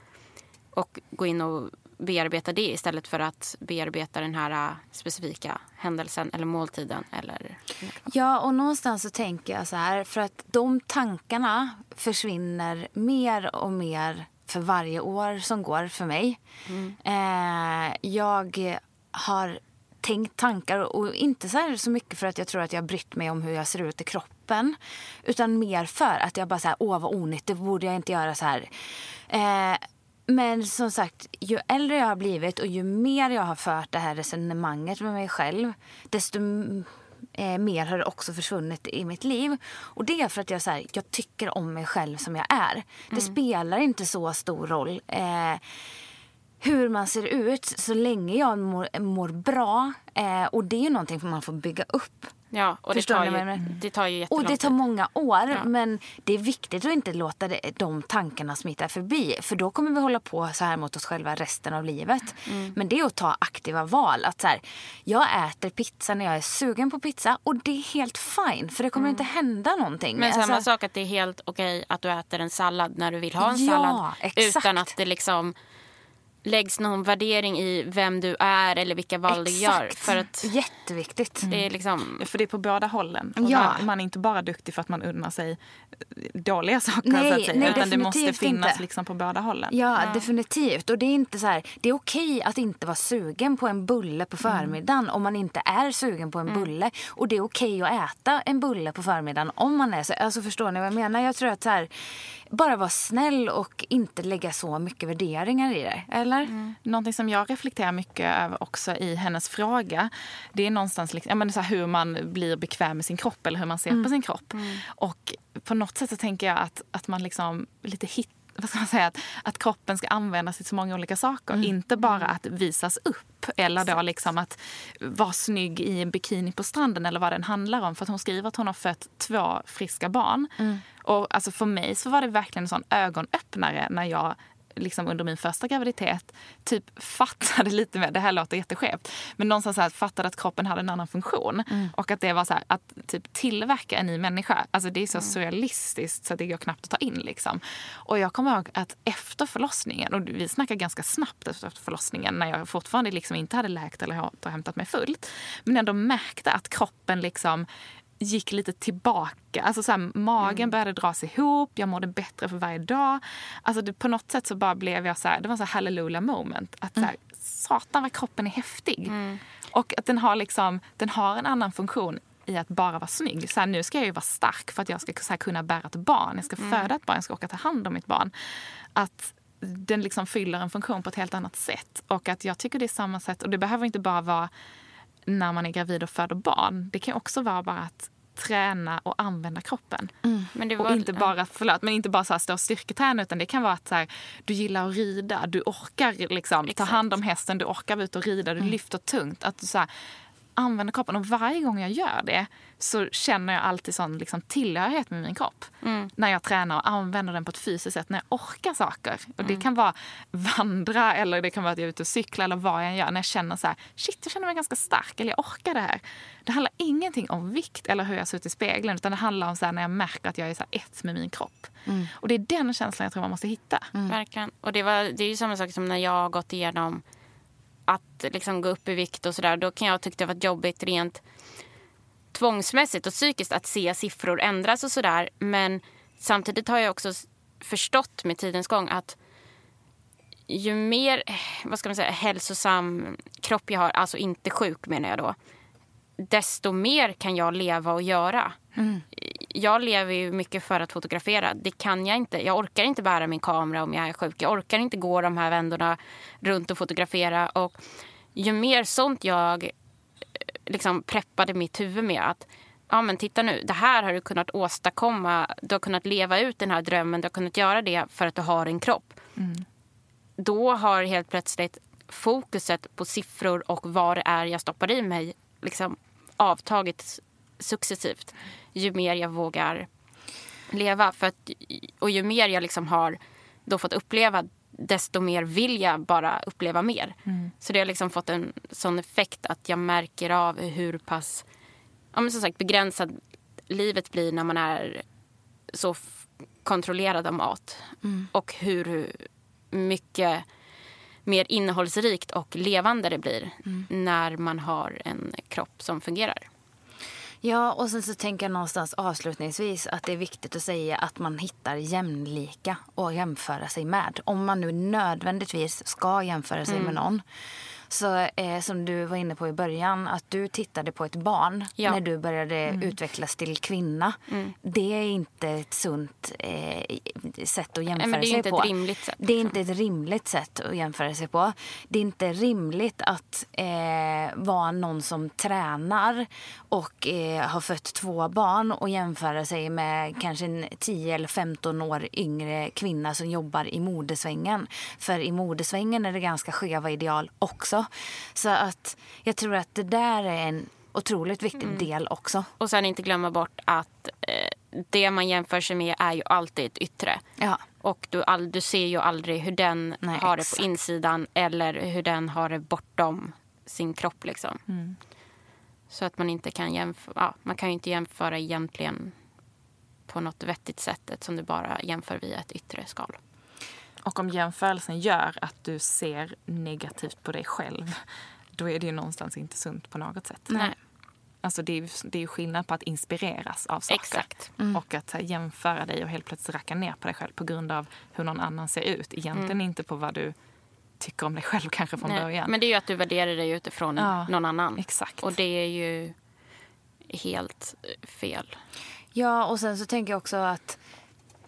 Och gå in och bearbeta det istället för att bearbeta den här eh, specifika händelsen eller måltiden. Eller... Ja, och någonstans så tänker jag så här, för att de tankarna försvinner mer och mer för varje år som går för mig. Mm. Eh, jag har tänkt tankar och inte så, så mycket för att jag tror att jag brytt mig om hur jag ser ut i kroppen. Utan mer för att jag bara så här, åh vad onigt, det borde jag inte göra så här. Eh, men som sagt, ju äldre jag har blivit och ju mer jag har fört det här resonemanget med mig själv desto eh, mer har det också försvunnit i mitt liv. Och det är för att jag, så här, jag tycker om mig själv som jag är. Mm. Det spelar inte så stor roll eh, hur man ser ut så länge jag mår, mår bra. Eh, och det är någonting man får bygga upp. Ja, och det tar, ju, det tar ju Och det tar många år. Ja. Men det är viktigt att inte låta det, de tankarna smita förbi. För då kommer vi hålla på så här mot oss själva resten av livet. Mm. Men det är att ta aktiva val. Att så här, jag äter pizza när jag är sugen på pizza och det är helt fine. För det kommer mm. inte hända någonting. Men samma alltså, sak att det är helt okej att du äter en sallad när du vill ha en ja, sallad. Exakt. Utan att det liksom läggs någon värdering i vem du är eller vilka val Exakt. du gör. För att Jätteviktigt. Det är liksom... För det är på båda hållen. Och ja. man, är inte bara duktig för att man unnar sig dåliga saker nej, så att säga. Nej, utan det måste finnas inte. liksom på båda hållen. Ja, ja, definitivt. Och det är inte så här, det är okej att inte vara sugen på en bulle på mm. förmiddagen mm. om man inte är sugen på en mm. bulle. Och det är okej att äta en bulle på förmiddagen om man är så. Alltså förstår ni vad jag menar? Jag tror att så här, bara vara snäll och inte lägga så mycket värderingar i det. Eller? Mm. Någonting som jag reflekterar mycket över också i hennes fråga det är någonstans liksom, menar, så hur man blir bekväm med sin kropp eller hur man ser mm. på sin kropp. Mm. Och på något sätt så tänker jag att, att man liksom lite hittar vad ska man säga, att, att kroppen ska användas till så många olika saker. Mm. Inte bara att visas upp eller då liksom att vara snygg i en bikini på stranden eller vad den handlar om. För hon skriver att hon har fött två friska barn. Mm. Och alltså för mig så var det verkligen en sån ögonöppnare när jag liksom under min första graviditet typ fattade lite mer, det här låter jätteskevt, men någonstans så här, fattade att kroppen hade en annan funktion. Mm. Och att det var så här, att typ tillverka en ny människa, alltså det är så mm. surrealistiskt så det går knappt att ta in. Liksom. Och jag kommer ihåg att efter förlossningen, och vi snackar ganska snabbt efter förlossningen när jag fortfarande liksom inte hade läkt eller återhämtat mig fullt, men ändå märkte att kroppen liksom gick lite tillbaka. Alltså så här, magen mm. började dras ihop, jag mådde bättre för varje dag. Alltså det, på något sätt så bara blev jag så här, det var så här hallelujah moment. Att så här, mm. satan vad kroppen är häftig. Mm. Och att den har, liksom, den har en annan funktion i att bara vara snygg. Så här, nu ska jag ju vara stark för att jag ska så kunna bära ett barn. Jag ska mm. föda ett barn, jag ska åka ta hand om mitt barn. Att den liksom fyller en funktion på ett helt annat sätt. Och att jag tycker det är samma sätt. Och det behöver inte bara vara när man är gravid och föder barn. Det kan också vara bara att träna och använda kroppen. Mm. Men det var, och inte bara, förlåt, men inte bara så här stå och styrketräna utan det kan vara att så här, du gillar att rida, du orkar liksom, ta hand om hästen, du orkar vara ute och rida, du mm. lyfter tungt. Att du så här, använder kroppen. Och varje gång jag gör det så känner jag alltid sån liksom tillhörighet med min kropp. Mm. När jag tränar och använder den på ett fysiskt sätt. När jag orkar saker. Och Det mm. kan vara vandra eller det kan vara att jag är ute och cyklar eller vad jag än gör. När jag känner så här, shit jag känner mig ganska stark eller jag orkar det här. Det handlar ingenting om vikt eller hur jag ser ut i spegeln. Utan det handlar om så här, när jag märker att jag är så ett med min kropp. Mm. Och det är den känslan jag tror man måste hitta. Mm. Verkligen. Och det, var, det är ju samma sak som när jag har gått igenom att liksom gå upp i vikt och sådär. Då kan jag tycka det var jobbigt rent tvångsmässigt och psykiskt att se siffror ändras och sådär. Men samtidigt har jag också förstått med tidens gång att ju mer eh, vad ska man säga, hälsosam kropp jag har, alltså inte sjuk menar jag då, desto mer kan jag leva och göra. Mm. Jag lever ju mycket för att fotografera. Det kan jag inte. Jag orkar inte bära min kamera om jag är sjuk. Jag orkar inte gå de här vändorna runt och fotografera. Och ju mer sånt jag eh, liksom preppade mitt huvud med att ja men titta nu, det här har du kunnat åstadkomma. Du har kunnat leva ut den här drömmen. Du har kunnat göra det för att du har en kropp. Mm. Då har helt plötsligt fokuset på siffror och vad det är jag stoppar i mig liksom avtagit successivt ju mer jag vågar leva. För att, och ju mer jag liksom har då fått uppleva desto mer vill jag bara uppleva mer. Mm. Så det har liksom fått en sån effekt att jag märker av hur pass ja, men som sagt, begränsad livet blir när man är så kontrollerad av mat. Mm. Och hur mycket mer innehållsrikt och levande det blir mm. när man har en kropp som fungerar. Ja, och sen så tänker jag någonstans avslutningsvis att det är viktigt att säga att man hittar jämlika att jämföra sig med. Om man nu nödvändigtvis ska jämföra sig mm. med någon så eh, som du var inne på i början, att du tittade på ett barn ja. när du började mm. utvecklas till kvinna. Mm. Det är inte ett sunt eh, sätt att jämföra Nej, sig på. Det är inte ett rimligt sätt. Det är inte ett rimligt sätt att jämföra sig på. Det är inte rimligt att eh, vara någon som tränar och eh, har fött två barn och jämföra sig med kanske en 10 eller 15 år yngre kvinna som jobbar i modesvängen. För i modesvängen är det ganska skeva ideal också också. Så att jag tror att det där är en otroligt viktig mm. del också. Och sen inte glömma bort att eh, det man jämför sig med är ju alltid ett yttre. Ja. Och du, all, du ser ju aldrig hur den Nej, har exakt. det på insidan eller hur den har det bortom sin kropp. Liksom. Mm. Så att man inte kan jämföra. Ja, man kan ju inte jämföra egentligen på något vettigt sätt eftersom du bara jämför via ett yttre skal. Och om jämförelsen gör att du ser negativt på dig själv då är det ju någonstans inte sunt på något sätt. Nej. Alltså det är, det är skillnad på att inspireras av saker Exakt. Mm. och att här, jämföra dig och helt plötsligt racka ner på dig själv på grund av hur någon annan ser ut. Egentligen mm. inte på vad du tycker om dig själv kanske från Nej. början. Men det är ju att du värderar dig utifrån ja, någon annan. Exakt. Och det är ju helt fel. Ja, och sen så tänker jag också att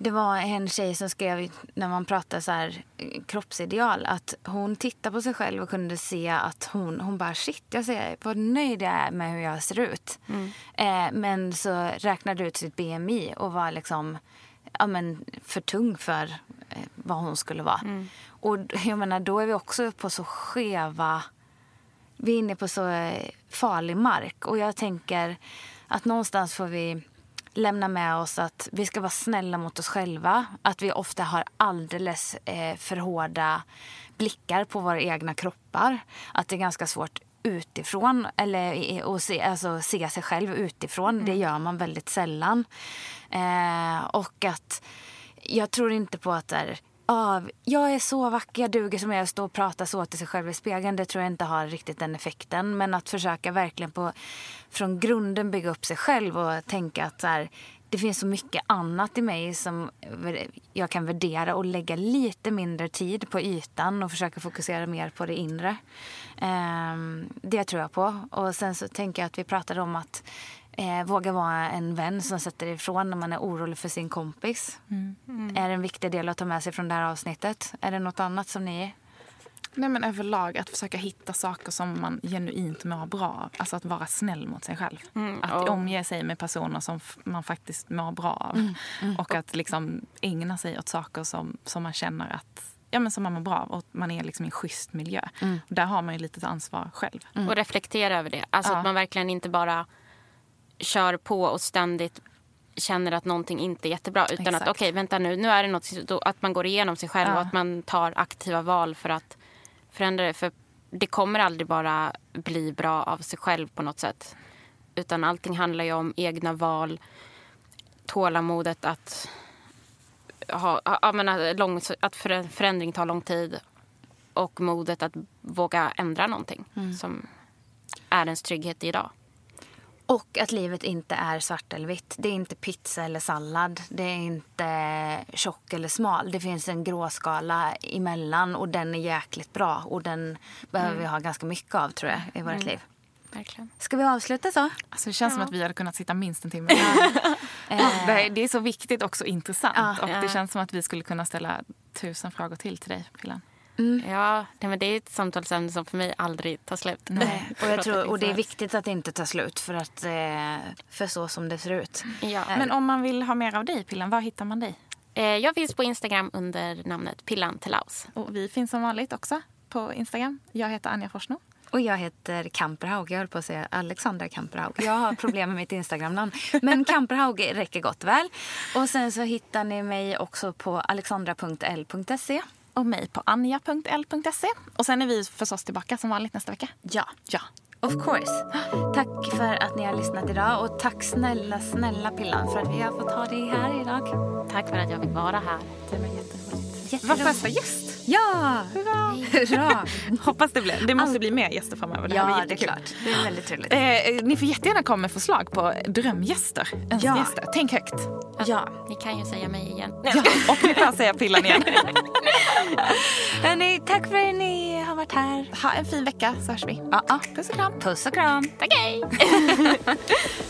det var en tjej som skrev när man pratar så här, kroppsideal att hon tittade på sig själv och kunde se att hon, hon bara shit, jag ser vad nöjd jag är med hur jag ser ut. Mm. Eh, men så räknade ut sitt BMI och var liksom ja, men för tung för eh, vad hon skulle vara. Mm. Och jag menar, då är vi också på så skeva... Vi är inne på så eh, farlig mark. Och jag tänker att någonstans får vi lämna med oss att vi ska vara snälla mot oss själva. Att vi ofta har alldeles eh, för hårda blickar på våra egna kroppar. Att det är ganska svårt utifrån, eller att se, alltså, se sig själv utifrån. Mm. Det gör man väldigt sällan. Eh, och att jag tror inte på att där, av jag är så vacker, jag duger som jag står och prata så till sig själv i spegeln. Det tror jag inte har riktigt den effekten. Men att försöka verkligen på, från grunden bygga upp sig själv och tänka att så här, det finns så mycket annat i mig som jag kan värdera och lägga lite mindre tid på ytan och försöka fokusera mer på det inre. Ehm, det tror jag på. Och sen så tänker jag att vi pratade om att Eh, våga vara en vän som sätter ifrån när man är orolig för sin kompis. Mm. Är en viktig del att ta med sig från det här avsnittet. Är det något annat som ni Nej men överlag att försöka hitta saker som man genuint mår bra av. Alltså att vara snäll mot sig själv. Mm, att omge sig med personer som man faktiskt mår bra av. Mm, mm. Och att liksom ägna sig åt saker som, som man känner att ja, men som man mår bra av och man är liksom i en schysst miljö. Mm. Där har man ju lite ansvar själv. Mm. Och reflektera över det. Alltså ja. att man verkligen inte bara kör på och ständigt känner att någonting inte är jättebra. Utan Exakt. att okej, okay, vänta nu, nu är det något, att man går igenom sig själv ja. och att man tar aktiva val för att förändra det. För det kommer aldrig bara bli bra av sig själv på något sätt. Utan allting handlar ju om egna val, tålamodet att ha, ja, men lång, att förändring tar lång tid och modet att våga ändra någonting mm. som är ens trygghet idag. Och att livet inte är svart eller vitt. Det är inte pizza eller sallad. Det är inte tjock eller smal. Det finns en gråskala emellan och den är jäkligt bra. Och den behöver mm. vi ha ganska mycket av tror jag i vårt mm. liv. Verkligen. Ska vi avsluta så? Alltså, det känns ja. som att vi hade kunnat sitta minst en timme. det är så viktigt och så intressant. Ja. Och det känns som att vi skulle kunna ställa tusen frågor till till dig, Pillan. Mm. Ja, men det är ett samtalsämne som för mig aldrig tar slut. Nej. Och, jag tror, och det är viktigt att det inte tar slut för, att, eh, för så som det ser ut. Ja. Men om man vill ha mer av dig, Pillan, var hittar man dig? Eh, jag finns på Instagram under namnet Pillan Telaus. Och vi finns som vanligt också på Instagram. Jag heter Anja Forsno. Och jag heter Kamperhaug. Jag höll på att säga Alexandra Kamperhaug. Jag har problem med mitt Instagramnamn. Men Kamperhaug räcker gott väl. Och sen så hittar ni mig också på alexandra.l.se och mig på anja.l.se. Och sen är vi förstås tillbaka som vanligt nästa vecka. Ja. ja. Of course. Tack för att ni har lyssnat idag och tack snälla, snälla Pillan för att vi har fått ha dig här idag. Tack för att jag fick vara här. Det var jätteroligt. Var första gäst. Ja! Hurra! Hurra. Hoppas det blir. Det måste bli mer gäster framöver. Det ja, det är klart. Det är väldigt trevligt. Eh, ni får jättegärna komma med förslag på drömgäster. Ja. Tänk högt. Ja. Ni kan ju säga mig igen. Ja, och ni kan säga Pillan igen. Hörrni, tack för att ni har varit här. Ha en fin vecka så hörs vi. Ja, ja. Puss och kram. Puss och kram. Tack, hej.